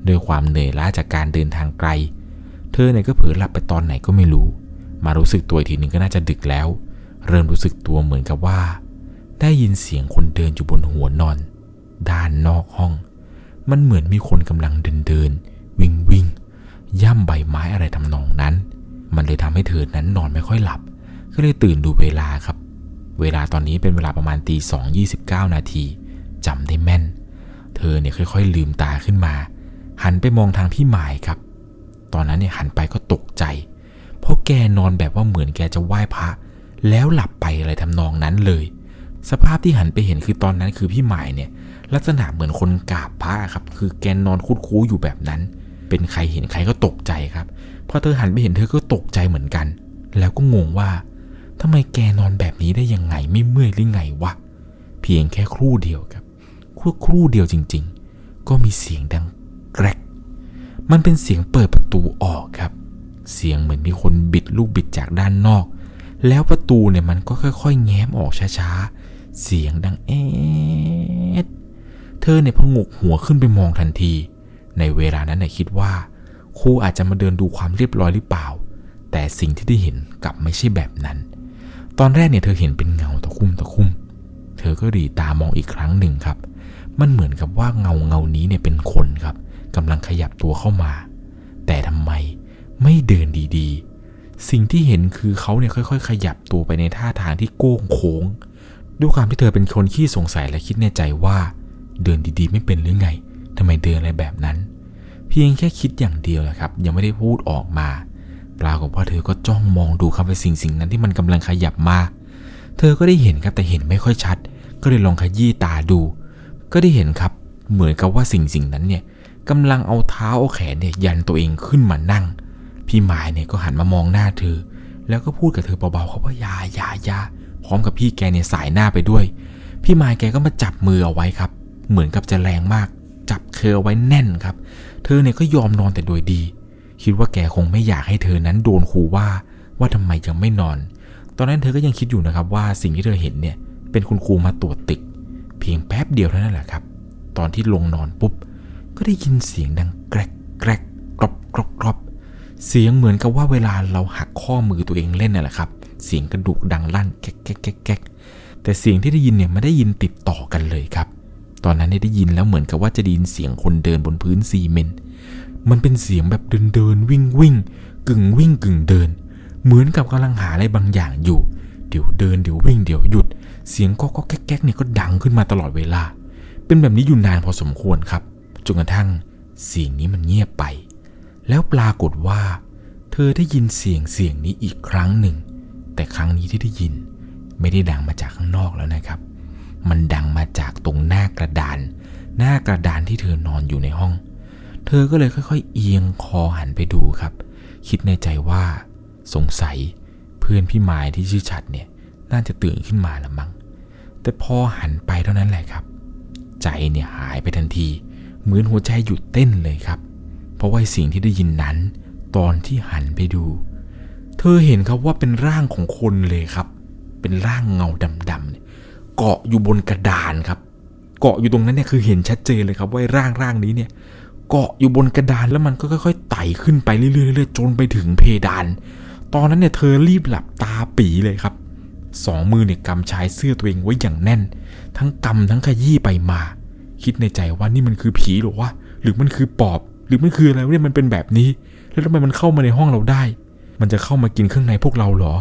[SPEAKER 1] ด้วยความเหนื่อยล้าจากการเดินทางไกล เธอเนี่ยก็เผลอหลับไปตอนไหนก็ไม่รู้ มารู้สึกตัวอีกทีหนึ่งก็น่าจะดึกแล้ว เริ่มรู้สึกตัวเหมือนกับว่า ได้ยินเสียงคนเดินอยู่บนหัวนอน ด้านนอกห้อง มันเหมือนมีคนกำลังเดินเดินวิ่งวิ่งย่ำใบไม้อะไรทำนองนั้น มันเลยทำให้เธอนั้นนอนไม่ค่อยหลับ ก็เลยตื่นดูเวลาครับ เวลาตอนนี้เป็นเวลาประมาณตีสองยี่สิบเก้านาทีจำได้แม่น เธอเนี่ยค่อย ๆ ลืมตาขึ้นมา หันไปมองทางพี่หมายครับ ตอนนั้นเนี่ยหันไปก็ตกใจ เพราะแกนอนแบบว่าเหมือนแกจะไหว้พระแล้วหลับไปอะไรทำนองนั้นเลย สภาพที่หันไปเห็นคือตอนนั้นคือพี่หมายเนี่ย ลักษณะเหมือนคนกราบพระครับ คือแกนอนคุดคู้อยู่แบบนั้น เป็นใครเห็นใครก็ตกใจครับพอเธอหันไปเห็นเธอก็ตกใจเหมือนกัน แล้วก็งงว่าทำไมแกนอนแบบนี้ได้ยังไงไม่เมื่อยหรือไงวะเพียงแค่ครู่เดียวครับครู่ครู่เดียวจริง ๆ ก็มีเสียงดังแกรกมันเป็นเสียงเปิดประตูออกครับ เสียงเหมือนมีคนบิดลูกบิดจากด้านนอก แล้วประตูเนี่ยมันก็ค่อย ๆ แง้มออกช้าๆ เสียงดังเอ๊ดเธอเนี่ยพงกหัวขึ้นไปมองทันที ในเวลานั้นเนี่ยคิดว่าครูอาจจะมาเดินดูความเรียบร้อยหรือเปล่า แต่สิ่งที่ได้เห็นกลับไม่ใช่แบบนั้น ตอนแรกเนี่ยเธอเห็นเป็นเงาตะคุ่มตะคุ่ม เธอก็รีตามองอีกครั้งหนึ่งครับ มันเหมือนกับว่าเงาเงานี้เนี่ยเป็นคนครับกำลังขยับตัวเข้ามา แต่ทำไม ไม่เดินดีๆ สิ่งที่เห็นคือเขาเนี่ยค่อย ๆ ขยับตัวไปในท่าทางที่โก้งโค้ง ด้วยความที่เธอเป็นคนขี้สงสัยและคิดในใจว่า เดินดีๆ ไม่เป็นหรือไงทำไมเดินอะไรแบบนั้น เพียงแค่คิดอย่างเดียวแหละครับ ยังไม่ได้พูดออกมาปรากฏว่าเธอก็จ้องมองดูครับไปสิ่งสิ่งนั้นที่มันกำลังขยับมา เธอก็ได้เห็นครับแต่เห็นไม่ค่อยชัด ก็เลยลองขยี้ตาดู ก็ได้เห็นครับ เหมือนกับว่าสิ่งสิ่งนั้นเนี่ยกำลังเอาเท้าเอาแขนเนี่ยยันตัวเองขึ้นมานั่ง พี่หมายเนี่ยก็หันมามองหน้าเธอ แล้วก็พูดกับเธอเบาๆเขาว่าอยาอยาอยาพร้อมกับพี่แกเนี่ยสายหน้าไปด้วย พี่หมายแกก็มาจับมือเอาไว้ครับ เหมือนกับจะแรงมาก จับเธอเอาไว้แน่นครับ เธอเนี่ยก็ยอมนอนแต่โดยดี คิดว่าแกคงไม่อยากให้เธอนั้นโดนขู่ว่า ว่าทำไมยังไม่นอน ตอนนั้นเธอก็ยังคิดอยู่นะครับว่าสิ่งที่เธอเห็นเนี่ยเป็นคุณครูมาตรวจติกเพียงแป๊บเดียวเท่านั้นแหละครับ ตอนที่ลงนอนปุ๊บ ก็ได้ยินเสียงดังแกรกแกรกกรอบกรอบกรอบ เสียงเหมือนกับว่าเวลาเราหักข้อมือตัวเองเล่นน่ะแหละครับ เสียงกระดูกดังลั่นแก๊กแก๊กแก๊กแก๊กแต่เสียงที่ได้ยินเนี่ยไม่ได้ยินติดต่อกันเลยครับ ตอนนั้นได้ยินแล้วเหมือนกับว่าจะได้ยินเสียงคนเดินบนพื้นซีเมนต์ มันเป็นเสียงแบบเดินเดินวิ่งวิ่งกึ่งวิ่งกึ่งเดิน เหมือนกับกำลังหาอะไรบางอย่างอยู่ เดี๋ยวเดินเดี๋ยววิ่งเดี๋ยวหยุด เสียงก็ก็แก๊กเนี่ยก็ดังขึ้นมาตลอดเวลา เป็นแบบนี้อยู่นานพอสมควรครับ จนกระทั่งเสียงนี้มันเงียบไป แล้วปรากฏว่า เธอได้ยินเสียงเสียงนี้อีกครั้งหนึ่ง แต่ครั้งนี้ที่ได้ยิน ไม่ได้ดังมาจากข้างนอกแล้วนะครับ มันดังมาจากตรงหน้ากระดาน หน้ากระดานที่เธอนอนอยู่ในห้อง เธอก็เลยค่อยๆ เอียงคอหันไปดูครับ คิดในใจว่า สงสัยเพื่อนพี่หมายที่ชื่อชัดเนี่ยน่าจะตื่นขึ้นมาละมั้งแต่พอหันไปเท่านั้นแหละครับ ใจเนี่ยหายไปทันที เหมือนหัวใจหยุดเต้นเลยครับ เพราะว่าสิ่งที่ได้ยินนั้น ตอนที่หันไปดู เธอเห็นครับว่าเป็นร่างของคนเลยครับ เป็นร่างเงาดำๆเนี่ยเกาะอยู่บนกระดานครับ เกาะอยู่ตรงนั้นเนี่ยคือเห็นชัดเจนเลยครับว่าร่างร่างนี้เนี่ยเกาะอยู่บนกระดานแล้วมันก็ค่อยๆไต่ขึ้นไปเรื่อยๆจนไปถึงเพดาน ตอนนั้นเนี่ยเธอรีบหลับตาปีเลยครับ สองมือเนี่ยกำชายเสื้อตัวเองไว้อย่างแน่น ทั้งกำทั้งขยี้ไปมา คิดในใจว่านี่มันคือผีหรอวะหรือมันคือปอบ รือมันคืออะไรเนี่ยมันเป็นแบบนี้ แล้วทำไมมันเข้ามาในห้องเราได้ มันจะเข้ามากินเครื่องในพวกเราเหรอ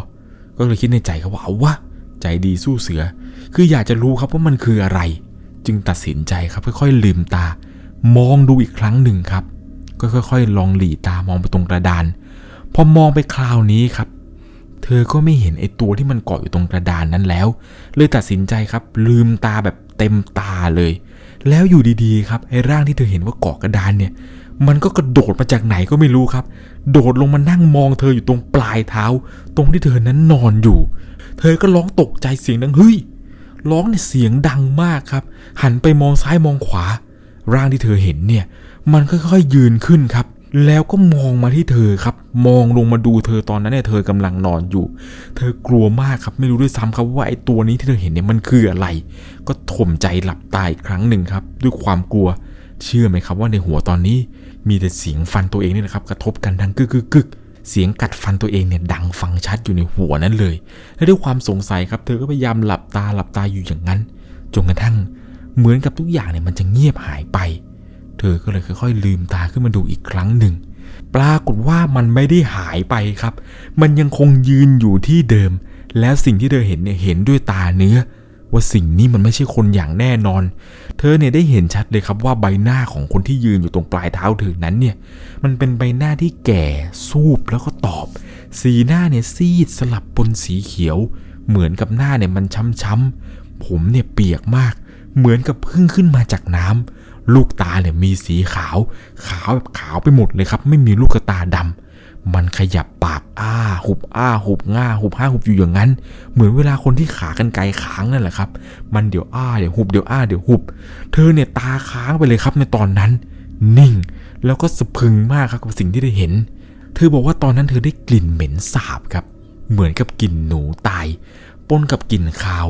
[SPEAKER 1] ก็เลยคิดในใจครับว่าเอาวะใจดีสู้เสือ คืออยากจะรู้ครับว่ามันคืออะไร จึงตัดสินใจครับค่อยๆลืมตา มองดูอีกครั้งหนึ่งครับ ก็ค่อยๆ ลองหลีตามองไปตรงกระดาน พอมองไปคราวนี้ครับ เธอก็ไม่เห็นไอ้ตัวที่มันเกาะอยู่ตรงกระดานนั้นแล้ว เลยตัดสินใจครับ ลืมตาแบบเต็มตาเลย แล้วอยู่ดีๆ ครับไอ้ร่างที่เธอเห็นว่าเกาะกระดานเนี่ย มันก็กระโดดมาจากไหนก็ไม่รู้ครับ โดดลงมานั่งมองเธออยู่ตรงปลายเท้า ตรงที่เธอนั้นนอนอยู่ เธอก็ร้องตกใจเสียงดังเฮ้ยร้องเนี่ยเสียงดังมากครับ หันไปมองซ้ายมองขวา ร่างที่เธอเห็นเนี่ย มันค่อยๆยืนขึ้นครับ แล้วก็มองมาที่เธอครับ มองลงมาดูเธอตอนนั้นเนี่ยเธอกำลังนอนอยู่ เธอกลัวมากครับ ไม่รู้ด้วยซ้ำครับว่าไอ้ตัวนี้ที่เธอเห็นเนี่ยมันคืออะไร ก็ถ่มใจหลับตายอีกครั้งหนึ่งครับ ด้วยความกลัว เชื่อไหมครับว่าในหัวตอนนี้ มีแต่เสียงฟันตัวเองนี่แหละครับกระทบกันดังกึกกึกกึกเสียงกัดฟันตัวเองเนี่ยดังฟังชัดอยู่ในหัวนั้นเลย และด้วยความสงสัยครับ เธอก็พยายามหลับตาหลับตาอยู่อย่างนั้นจนกระทั่งเหมือนกับทุกอย่างเนี่ยมันจะเงียบหายไป เธอก็เลยค่อยๆ ลืมตาขึ้นมาดูอีกครั้งหนึ่ง ปรากฏว่ามันไม่ได้หายไปครับ มันยังคงยืนอยู่ที่เดิม แล้วสิ่งที่เธอเห็นเนี่ยเห็นด้วยตาเนื้อ ว่าสิ่งนี้มันไม่ใช่คนอย่างแน่นอน เธอเนี่ยได้เห็นชัดเลยครับว่าใบหน้าของคนที่ยืนอยู่ตรงปลายเท้าเธอนั้นเนี่ย มันเป็นใบหน้าที่แก่สูบแล้วก็ตอบ สีหน้าเนี่ยซีดสลับปนสีเขียว เหมือนกับหน้าเนี่ยมันช้ำๆผมเนี่ยเปียกมาก เหมือนกับเพิ่งขึ้นมาจากน้ำลูกตาเนี่ยมีสีขาว ขาวแบบขาวไปหมดเลยครับ ไม่มีลูกตาดำ มันขยับปากอ้า หุบอ้า หุบง่า หุบห้าหุบอยู่อย่างนั้น เหมือนเวลาคนที่ขากันไกลค้างนั่นแหละครับ มันเดี๋ยวอ้าเดี๋ยวหุบเดี๋ยวอ้าเดี๋ยวหุบ เธอเนี่ยตาค้างไปเลยครับในตอนนั้น นิ่ง แล้วก็สะพึงมากครับกับสิ่งที่ได้เห็น เธอบอกว่าตอนนั้นเธอได้กลิ่นเหม็นสาบครับ เหมือนกับกลิ่นหนูตายปนกับกลิ่นคาว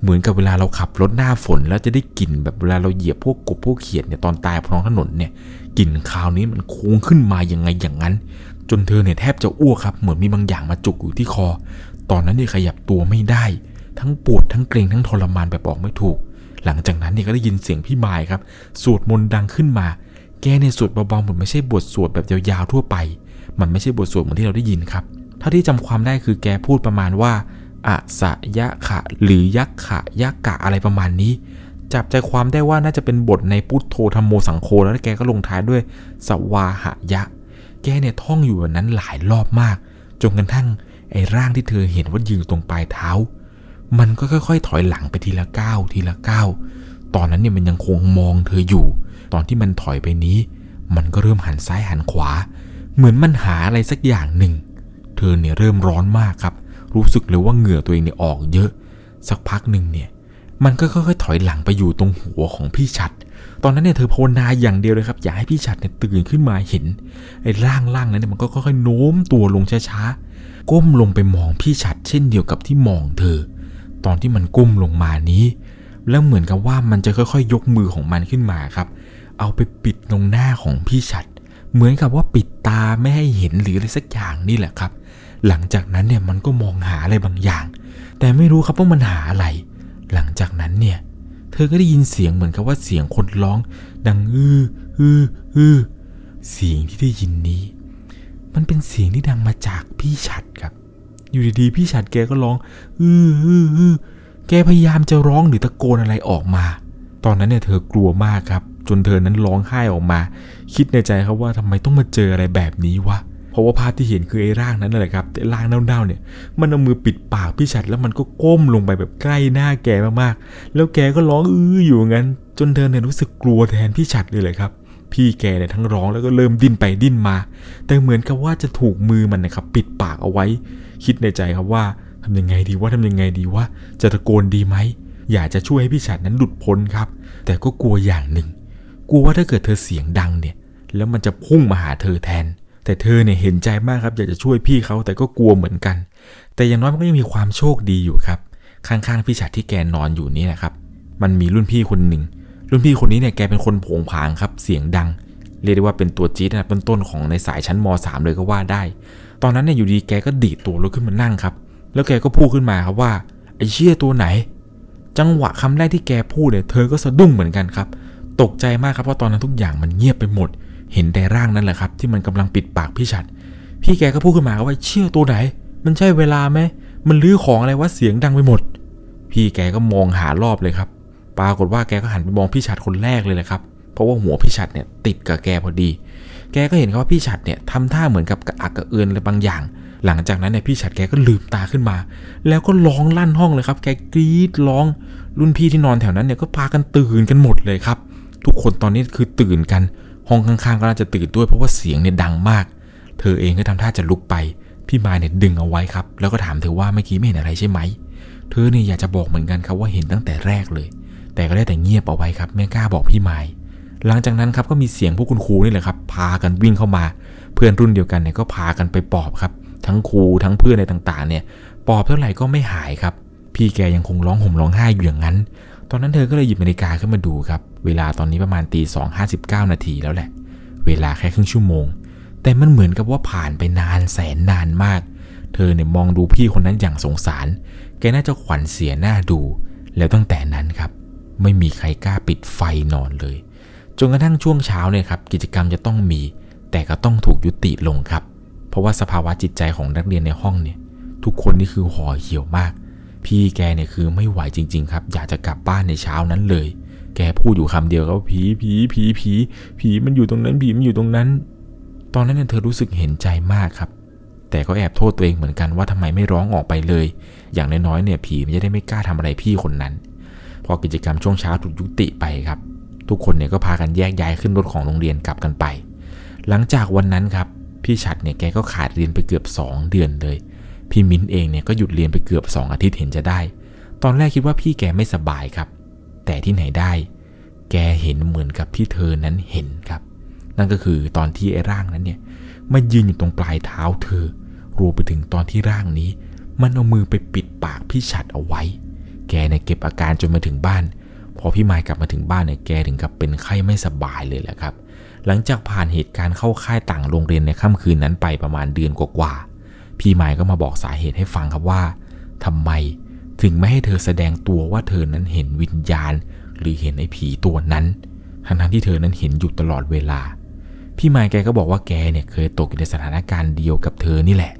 [SPEAKER 1] เหมือนกับเวลาเราขับรถหน้าฝน แล้วจะได้กลิ่นแบบเวลาเราเหยียบพวกกบพวกเขียดเนี่ยตอนตายบนท้องถนนเนี่ยกลิ่นคาวนี้มันคงขึ้นมาอยังไงอย่างนั้น จนเธอเนี่ยแทบจะอ้วกครับ เหมือนมีบางอย่างมาจุกอยู่ที่คอ ตอนนั้นเนี่ยขยับตัวไม่ได้ ทั้งปวดทั้งเกรงทั้งทรมานแบบบอกไม่ถูก หลังจากนั้นเนี่ยก็ได้ยินเสียงพี่มายครับ สวดมนต์ดังขึ้นมา แกเนี่ยสวดเบาๆเหมือนไม่ใช่บทสวดแบบยาวๆทั่วไป มันไม่ใช่บทสวดเหมือนที่เราได้ยินครับเท่าที่จำความได้คือแกพูดประมาณว่าอะสะยะขะ หรือยักขะยักกะอะไรประมาณนี้จับใจความได้ว่าน่าจะเป็นบทในพุทโธธรรมโมสังโฆแล้วแกก็ลงท้ายด้วยสวาหะยะ แกเนี่ยท่องอยู่แบบนั้นหลายรอบมาก จนกระทั่งไอ้ร่างที่เธอเห็นว่ายืนตรงปลายเท้า มันก็ค่อยๆ ถอยหลังไปทีละก้าวทีละก้าว ตอนนั้นเนี่ยมันยังคงมองเธออยู่ ตอนที่มันถอยไปนี้ มันก็เริ่มหันซ้ายหันขวา เหมือนมันหาอะไรสักอย่างหนึ่ง เธอเนี่ยเริ่มร้อนมากครับ รู้สึกเลยว่าเหงื่อตัวเองเนี่ยออกเยอะ สักพักหนึ่งเนี่ย มันก็ค่อยๆ ถอยหลังไปอยู่ตรงหัวของพี่ชัด ตอนนั้นเนี่ยเธอภาวนาอย่างเดียวเลยครับ อยากให้พี่ชัดเนี่ยตื่นขึ้นมาเห็นไอ้ร่างร่างนั้นเนี่ยมันก็ค่อยๆโน้มตัวลงช้าๆก้มลงไปมองพี่ชัดเช่นเดียวกับที่มองเธอ ตอนที่มันก้มลงมานี้ แล้วเหมือนกับว่ามันจะค่อยๆ ยกมือของมันขึ้นมาครับ เอาไปปิดตรงหน้าของพี่ชัดเหมือนกับว่าปิดตาไม่ให้เห็นหรืออะไรสักอย่างนี่แหละครับ หลังจากนั้นเนี่ยมันก็มองหาอะไรบางอย่าง แต่ไม่รู้ครับว่ามันหาอะไร หลังจากนั้นเนี่ย เธอก็ได้ยินเสียงเหมือนกับว่าเสียงคนร้อง ดังอื้ออื้ออื้อเสียงที่ได้ยินนี้ มันเป็นเสียงที่ดังมาจากพี่ชัดครับ อยู่ดีๆพี่ชัดแกก็ร้องอื้ออื้ออื้อแกพยายามจะร้องหรือตะโกนอะไรออกมา ตอนนั้นเนี่ยเธอกลัวมากครับ จนเธอนั้นร้องไห้ออกมา คิดในใจครับว่าทำไมต้องมาเจออะไรแบบนี้วะ เพราะว่าภาพที่เห็นคือไอ้ร่างนั้นนั่นแหละครับแต่ร่างเน่าๆเนี่ย มันเอามือปิดปากพี่ชัดแล้วมันก็ก้มลงไปแบบใกล้หน้าแกมากๆ แล้วแกก็ร้องอื้ออยู่งั้น จนเธอเนี่ยรู้สึกกลัวแทนพี่ชัดเลยเลยครับพี่แกเนี่ยทั้งร้องแล้วก็เริ่มดิ้นไปดิ้นมา แต่เหมือนกับว่าจะถูกมือมันนะครับปิดปากเอาไว้ คิดในใจครับว่าทำยังไงดีว่าทำยังไงดีว่าจะตะโกนดีไหมอยากจะช่วยให้พี่ฉัดนั้นหลุดพ้นครับ แต่ก็กลัวอย่างหนึ่ง กลัวว่าถ้าเกิดเธอเสียงดังเนี่ย แล้วมันจะพุ่งมาหาเธอแทน แต่เธอเนี่ยเห็นใจมากครับอยากจะช่วยพี่เขาแต่ก็กลัวเหมือนกัน แต่อย่างน้อยมันก็ยังมีความโชคดีอยู่ครับ ข้างๆพี่ฉัดที่แกนอนอยู่นี่แหละครับ มันมีรุ่นพี่คนหนึ่ง รุ่นพี่คนนี้เนี่ยแกเป็นคนผงผางครับ เสียงดัง เรียกได้ว่าเป็นตัวจี๊ดนะต้นๆของในสายชั้นม .3 เลยก็ว่าได้ ตอนนั้นเนี่ยอยู่ดีแกก็ดีดตัวลุกขึ้นมานั่งครับ แล้วแกก็พูดขึ้นมาครับว่าไอ้เชี่ยตัวไหน จังหวะคำแรกที่แกพูดเนี่ยเธอก็สะดุ้งเหมือนกันครับ ตกใจมากครับเพราะตอนนั้นทุกอย่างมันเงียบไปหมด เห็นแต่ร่างนั่นแหละครับ ที่มันกำลังปิดปากพี่ฉัด พี่แกก็พูดขึ้นมาว่าเชี่ยตัวไหน มันใช่เวลาไหมมันลื้อของอะไรวะเสียงดังไปหมด พี่แกก็มองหารอบเลยครับ ปรากฏว่าแกก็หันไปมองพี่ฉัดคนแรกเลยแหละครับ เพราะว่าหัวพี่ฉัดเนี่ยติดกับแกพอดี แกก็เห็นครับว่าพี่ฉัดเนี่ยทำท่าเหมือนกับกระอักกระเอือนอะไรบางอย่าง หลังจากนั้นเนี่ยพี่ฉัดแกก็ลืมตาขึ้นมา แล้วก็ร้องลั่นห้องเลยครับ แกกรีดร้อง รุ่นพี่ที่นอนแถวนั้นเนี่ยก็พากันตื่นกันหมดเลยครับ ทุกคนตอนนี้คือตื่นกัน ห้องข้างๆก็น่าจะตื่นด้วยเพราะว่าเสียงเนี่ยดังมาก เธอเองก็ทำท่าจะลุกไป พี่มายเนี่ยดึงเอาไว้ครับ แล้วก็ถามเธอว่าเมื่อกี้ไม่เห็นอะไรใช่ไหม เธอเนี่ยอยากจะบอกเหมือนกันครับว่าเห็นตั้งแต่แรกเลย แต่ก็ได้แต่เงียบเอาไว้ครับไม่กล้าบอกพี่มาย หลังจากนั้นครับก็มีเสียงพวกคุณครูนี่แหละครับ พากันวิ่งเข้ามา เพื่อนรุ่นเดียวกันเนี่ยก็พากันไปปอบครับ ทั้งครูทั้งเพื่อนในต่างๆ เนี่ย ปอบเท่าไหร่ก็ไม่หายครับ พี่แกยังคงร้องห่มร้องไห้อยู่อย่างนั้น ตอนนั้นเธอก็เลยหยิบนาฬิกาขึ้นมาดูครับ เวลาตอนนี้ประมาณตีสองห้าสิบเก้านาทีแล้วแหละ เวลาแค่ครึ่งชั่วโมง แต่มันเหมือนกับว่าผ่านไปนานแสนนานมาก เธอเนี่ยมองดูพี่คนนั้นอย่างสงสาร แกน่าจะขวัญเสียหน้าดู แล้วตั้งแต่นั้นครับ ไม่มีใครกล้าปิดไฟนอนเลย จนกระทั่งช่วงเช้าเนี่ยครับ กิจกรรมจะต้องมี แต่ก็ต้องถูกยุติลงครับ เพราะว่าสภาวะจิตใจของนักเรียนในห้องเนี่ย ทุกคนนี่คือห่อเหี่ยวมาก พี่แกเนี่ยคือไม่ไหวจริง ๆ ครับ อยากจะกลับบ้านในเช้านั้นเลย แกพูดอยู่คำเดียวก็ผีผีผีผีผีมันอยู่ตรงนั้นผีมันอยู่ตรงนั้น ตอนนั้นเนี่ยเธอรู้สึกเห็นใจมากครับ แต่ก็แอบโทษตัวเองเหมือนกันว่าทำไมไม่ร้องออกไปเลย อย่างน้อยๆเนี่ยผีมันจะได้ไม่กล้าทำอะไรพี่คนนั้น พอกิจกรรมช่วงเช้าถูกยุติไปครับ ทุกคนเนี่ยก็พากันแยกย้ายขึ้นรถของโรงเรียนกลับกันไป หลังจากวันนั้นครับพี่ฉัดเนี่ยแกก็ขาดเรียนไปเกือบ 2 เดือนเลย พี่มิ้นเองเนี่ยก็หยุดเรียนไปเกือบ 2 อาทิตย์เห็นจะได้ ตอนแรกคิดว่าพี่แกไม่สบายครับ แต่ที่ไหนได้ แกเห็นเหมือนกับที่เธอนั้นเห็นครับ นั่นก็คือตอนที่ไอ้ร่างนั้นเนี่ยมายืนอยู่ตรงปลายเท้าเธอ รวมไปถึงตอนที่ร่างนี้ มันเอามือไปปิดปากพี่ฉัดเอาไว้ แกเนี่ยเก็บอาการจนมาถึงบ้าน พอพี่มายกลับมาถึงบ้านเนี่ยแกถึงกับเป็นไข้ไม่สบายเลยแหละครับ หลังจากผ่านเหตุการณ์เข้าค่ายต่างโรงเรียนในค่ำคืนนั้นไปประมาณเดือนกว่าๆ พี่มายก็มาบอกสาเหตุให้ฟังครับว่าทำไมถึงไม่ให้เธอแสดงตัวว่าเธอนั้นเห็นวิญญาณ หรือเห็นไอ้ผีตัวนั้น ทั้งๆที่เธอนั้นเห็นอยู่ตลอดเวลา พี่มายแกก็บอกว่าแกเนี่ยเคยตกอยู่ในสถานการณ์เดียวกับเธอนี่แหละ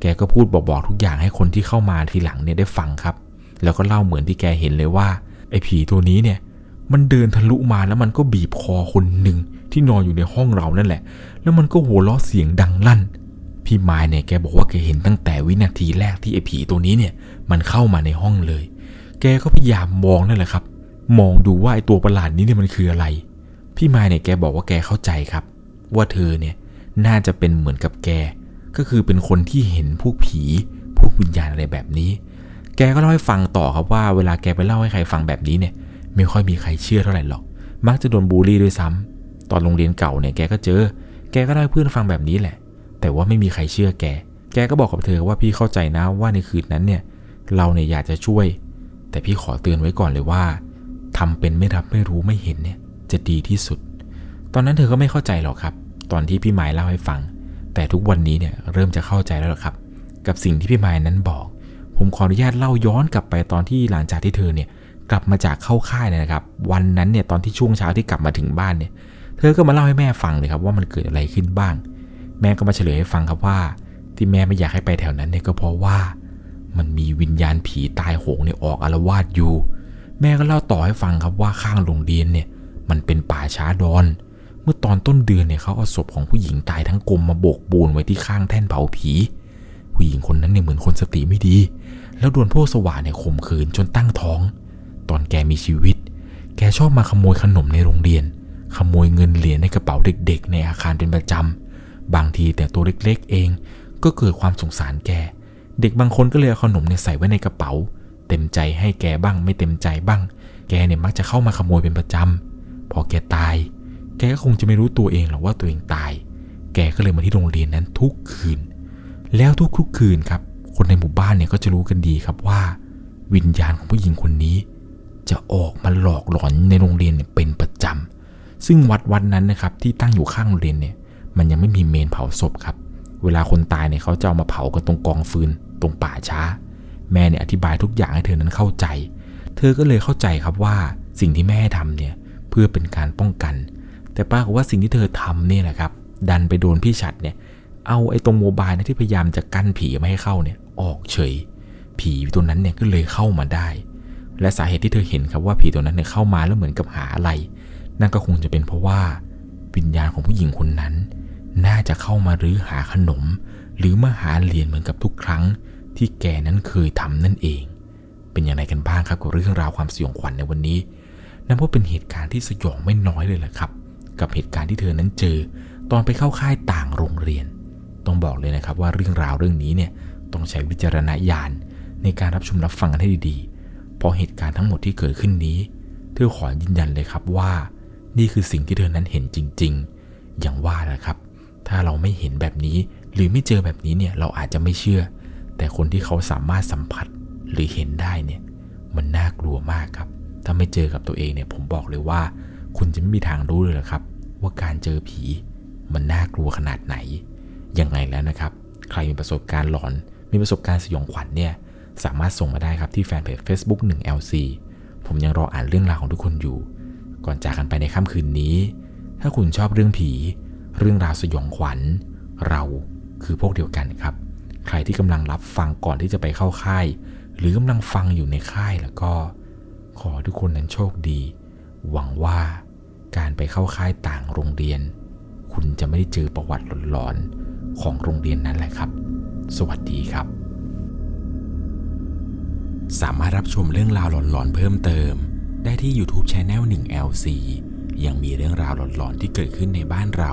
[SPEAKER 1] แกก็พูดบอกๆทุกอย่างให้คนที่เข้ามาทีหลังเนี่ยได้ฟังครับ แล้วก็เล่าเหมือนที่แกเห็นเลยว่าไอ้ผีตัวนี้เนี่ยมันเดินทะลุมาแล้วมันก็บีบคอคนหนึ่งที่นอนอยู่ในห้องเรานั่นแหละ แล้วมันก็หัวเราะเสียงดังลั่น พี่มายเนี่ยแกบอกว่าแกเห็นตั้งแต่วินาทีแรกที่ไอ้ผีตัวนี้เนี่ยมันเข้ามาในห้องเลย แกก็พยายามมองนั่นแหละครับ มองดูว่าไอ้ตัวประหลาดนี้เนี่ยมันคืออะไร พี่มายเนี่ยแกบอกว่าแกเข้าใจครับ ว่าเธอเนี่ยน่าจะเป็นเหมือนกับแก ก็คือเป็นคนที่เห็นพวกผีพวกวิญญาณอะไรแบบนี้ แกก็เล่าให้ฟังต่อครับว่าเวลาแกไปเล่าให้ใครฟังแบบนี้เนี่ย ไม่ค่อยมีใครเชื่อเท่าไหร่หรอก มักจะโดนบูลลี่ด้วยซ้ำตอนโรงเรียนเก่าเนี่ยแกก็เจอ แกก็เล่าให้เพื่อนฟังแบบนี้แหละ แต่ว่าไม่มีใครเชื่อแก แกก็บอกกับเธอว่าพี่เข้าใจนะว่าในคืนนั้นเนี่ย เราเนี่ยอยากจะช่วย แต่พี่ขอเตือนไว้ก่อนเลยว่าทำเป็นไม่รับไม่รู้ไม่เห็นเนี่ย จะดีที่สุด ตอนนั้นเธอก็ไม่เข้าใจหรอกครับ ตอนที่พี่ไม้เล่าให้ฟัง แต่ทุกวันนี้เนี่ยเริ่มจะเข้าใจแล้วหรอครับ กับสิ่งที่พี่ไม้นั้นบอก ผมขออนุญาตเล่าย้อนกลับไปตอนที่หลังจากที่เธอเนี่ยกลับมาจากเข้าค่ายนะครับ วันนั้นเนี่ยตอนที่ช่วงเช้าที่กลับมาถึงบ้านเนี่ย เธอก็มาเล่าให้แม่ฟังเลยครับว่ามันเกิดอะไรขึ้นบ้าง แม่ก็มาเฉลยให้ฟังครับว่า ที่แม่ไม่อยากให้ไปแถวนั้นเนี่ยก็เพราะว่า มันมีวิญญาณผีตายโหงเนี่ยออกอารวาสอยู่ แม่ก็เล่าต่อให้ฟังครับว่าข้างโรงเรียนเนี่ย มันเป็นป่าช้าดอน เมื่อตอนต้นเดือนเนี่ยเขาเอาศพของผู้หญิงตายทั้งกลมมาโบกปูนไว้ที่ข้างแท่นเผาผี ผู้หญิงคนนั้นเนี่ยเหมือนคนสติไม่ดี แล้วโดนพวกสว่านเนี่ยข่มขืนจนตั้งท้อง ตอนแกมีชีวิต แกชอบมาขโมยขนมในโรงเรียน ขโมยเงินเหรียญในกระเป๋าเด็ก ๆ ในอาคารเป็นประจำ บางทีแต่ตัวเล็กๆเอง ก็เกิดความสงสารแก เด็กบางคนก็เลยเอาขนมเนี่ยใส่ไว้ในกระเป๋า เต็มใจให้แกบ้างไม่เต็มใจบ้าง แกเนี่ยมักจะเข้ามาขโมยเป็นประจำ พอแกตาย แกก็คงจะไม่รู้ตัวเองหรอกว่าตัวเองตาย แกก็เลยมาที่โรงเรียนนั้นทุกคืน แล้วทุกๆคืนครับ คนในหมู่บ้านเนี่ยก็จะรู้กันดีครับว่า วิญญาณของผู้หญิงคนนี้ จะออกมาหลอกหลอนในโรงเรียนเนี่ยเป็นประจำซึ่งวัดวัดนั้นนะครับที่ตั้งอยู่ข้างโรงเรียนเนี่ย มันยังไม่มีเมนเผาศพครับ เวลาคนตายเนี่ยเขาจะเอามาเผากันตรงกองฟืน ตรงป่าช้า แม่เนี่ยอธิบายทุกอย่างให้เธอนั้นเข้าใจ เธอก็เลยเข้าใจครับว่าสิ่งที่แม่ทำเนี่ยเพื่อเป็นการป้องกัน แต่ปราบอกว่าสิ่งที่เธอทำเนี่ยแหละครับ ดันไปโดนพี่ฉัดเนี่ยเอาไอ้ตรงโมบายนะที่พยายามจะกั้นผีไม่ให้เข้าเนี่ยออกเฉย ผีตัวนั้นเนี่ยก็เลยเข้ามาได้ และสาเหตุที่เธอเห็นครับว่าผีตัวนั้นเนี่ยเข้ามาแล้วเหมือนกับหาอะไร นั่นก็คงจะเป็นเพราะว่าวิญญาณของผู้หญิงคนนั้น น่าจะเข้ามารื้อหาขนม หรือมาหาเหรียญเหมือนกับทุกครั้ง ที่แกนั้นเคยทำนั่นเอง เป็นอย่างไรกันบ้างครับกับเรื่องราวความสยองขวัญในวันนี้นับว่าเป็นเหตุการณ์ที่สยองไม่น้อยเลยแหละครับ กับเหตุการณ์ที่เธอนั้นเจอ ตอนไปเข้าค่ายต่างโรงเรียน ต้องบอกเลยนะครับว่าเรื่องราวเรื่องนี้เนี่ยต้องใช้วิจารณญาณในการรับชมรับฟังกันให้ดีๆ เพราะเหตุการณ์ทั้งหมดที่เกิดขึ้นนี้ เธอขอยืนยันเลยครับว่า นี่คือสิ่งที่เธอนั้นเห็นจริง ๆ อย่างว่าแหละครับ ถ้าเราไม่เห็นแบบนี้ หรือไม่เจอแบบนี้เนี่ยเราอาจจะไม่เชื่อ แต่คนที่เขาสามารถสัมผัสหรือเห็นได้เนี่ยมันน่ากลัวมากครับ ถ้าไม่เจอกับตัวเองเนี่ยผมบอกเลยว่า คุณจะไม่มีทางรู้เลยหรอครับ ว่าการเจอผีมันน่ากลัวขนาดไหน ยังไงแล้วนะครับ ใครมีประสบการณ์หลอน มีประสบการณ์สยองขวัญเนี่ยสามารถส่งมาได้ครับที่แฟนเพจ Facebook 1LC ผมยังรออ่านเรื่องราวของทุกคนอยู่ ก่อนจากกันไปในค่ำคืนนี้ ถ้าคุณชอบเรื่องผี เรื่องราวสยองขวัญ เราคือพวกเดียวกันครับ ใครที่กำลังรับฟังก่อนที่จะไปเข้าค่าย หรือกำลังฟังอยู่ในค่ายแล้วก็ ขอทุกคนนั้นโชคดี หวังว่าการไปเข้าค่ายต่างโรงเรียน คุณจะไม่ได้เจอประวัติหลอนๆของโรงเรียนนั้นแหละครับ สวัสดีครับ สามารถรับชมเรื่องราวหลอนๆเพิ่มเติม ได้ที่ YouTube Channel 1LC ยังมีเรื่องราวหลอนๆที่เกิดขึ้นในบ้านเรา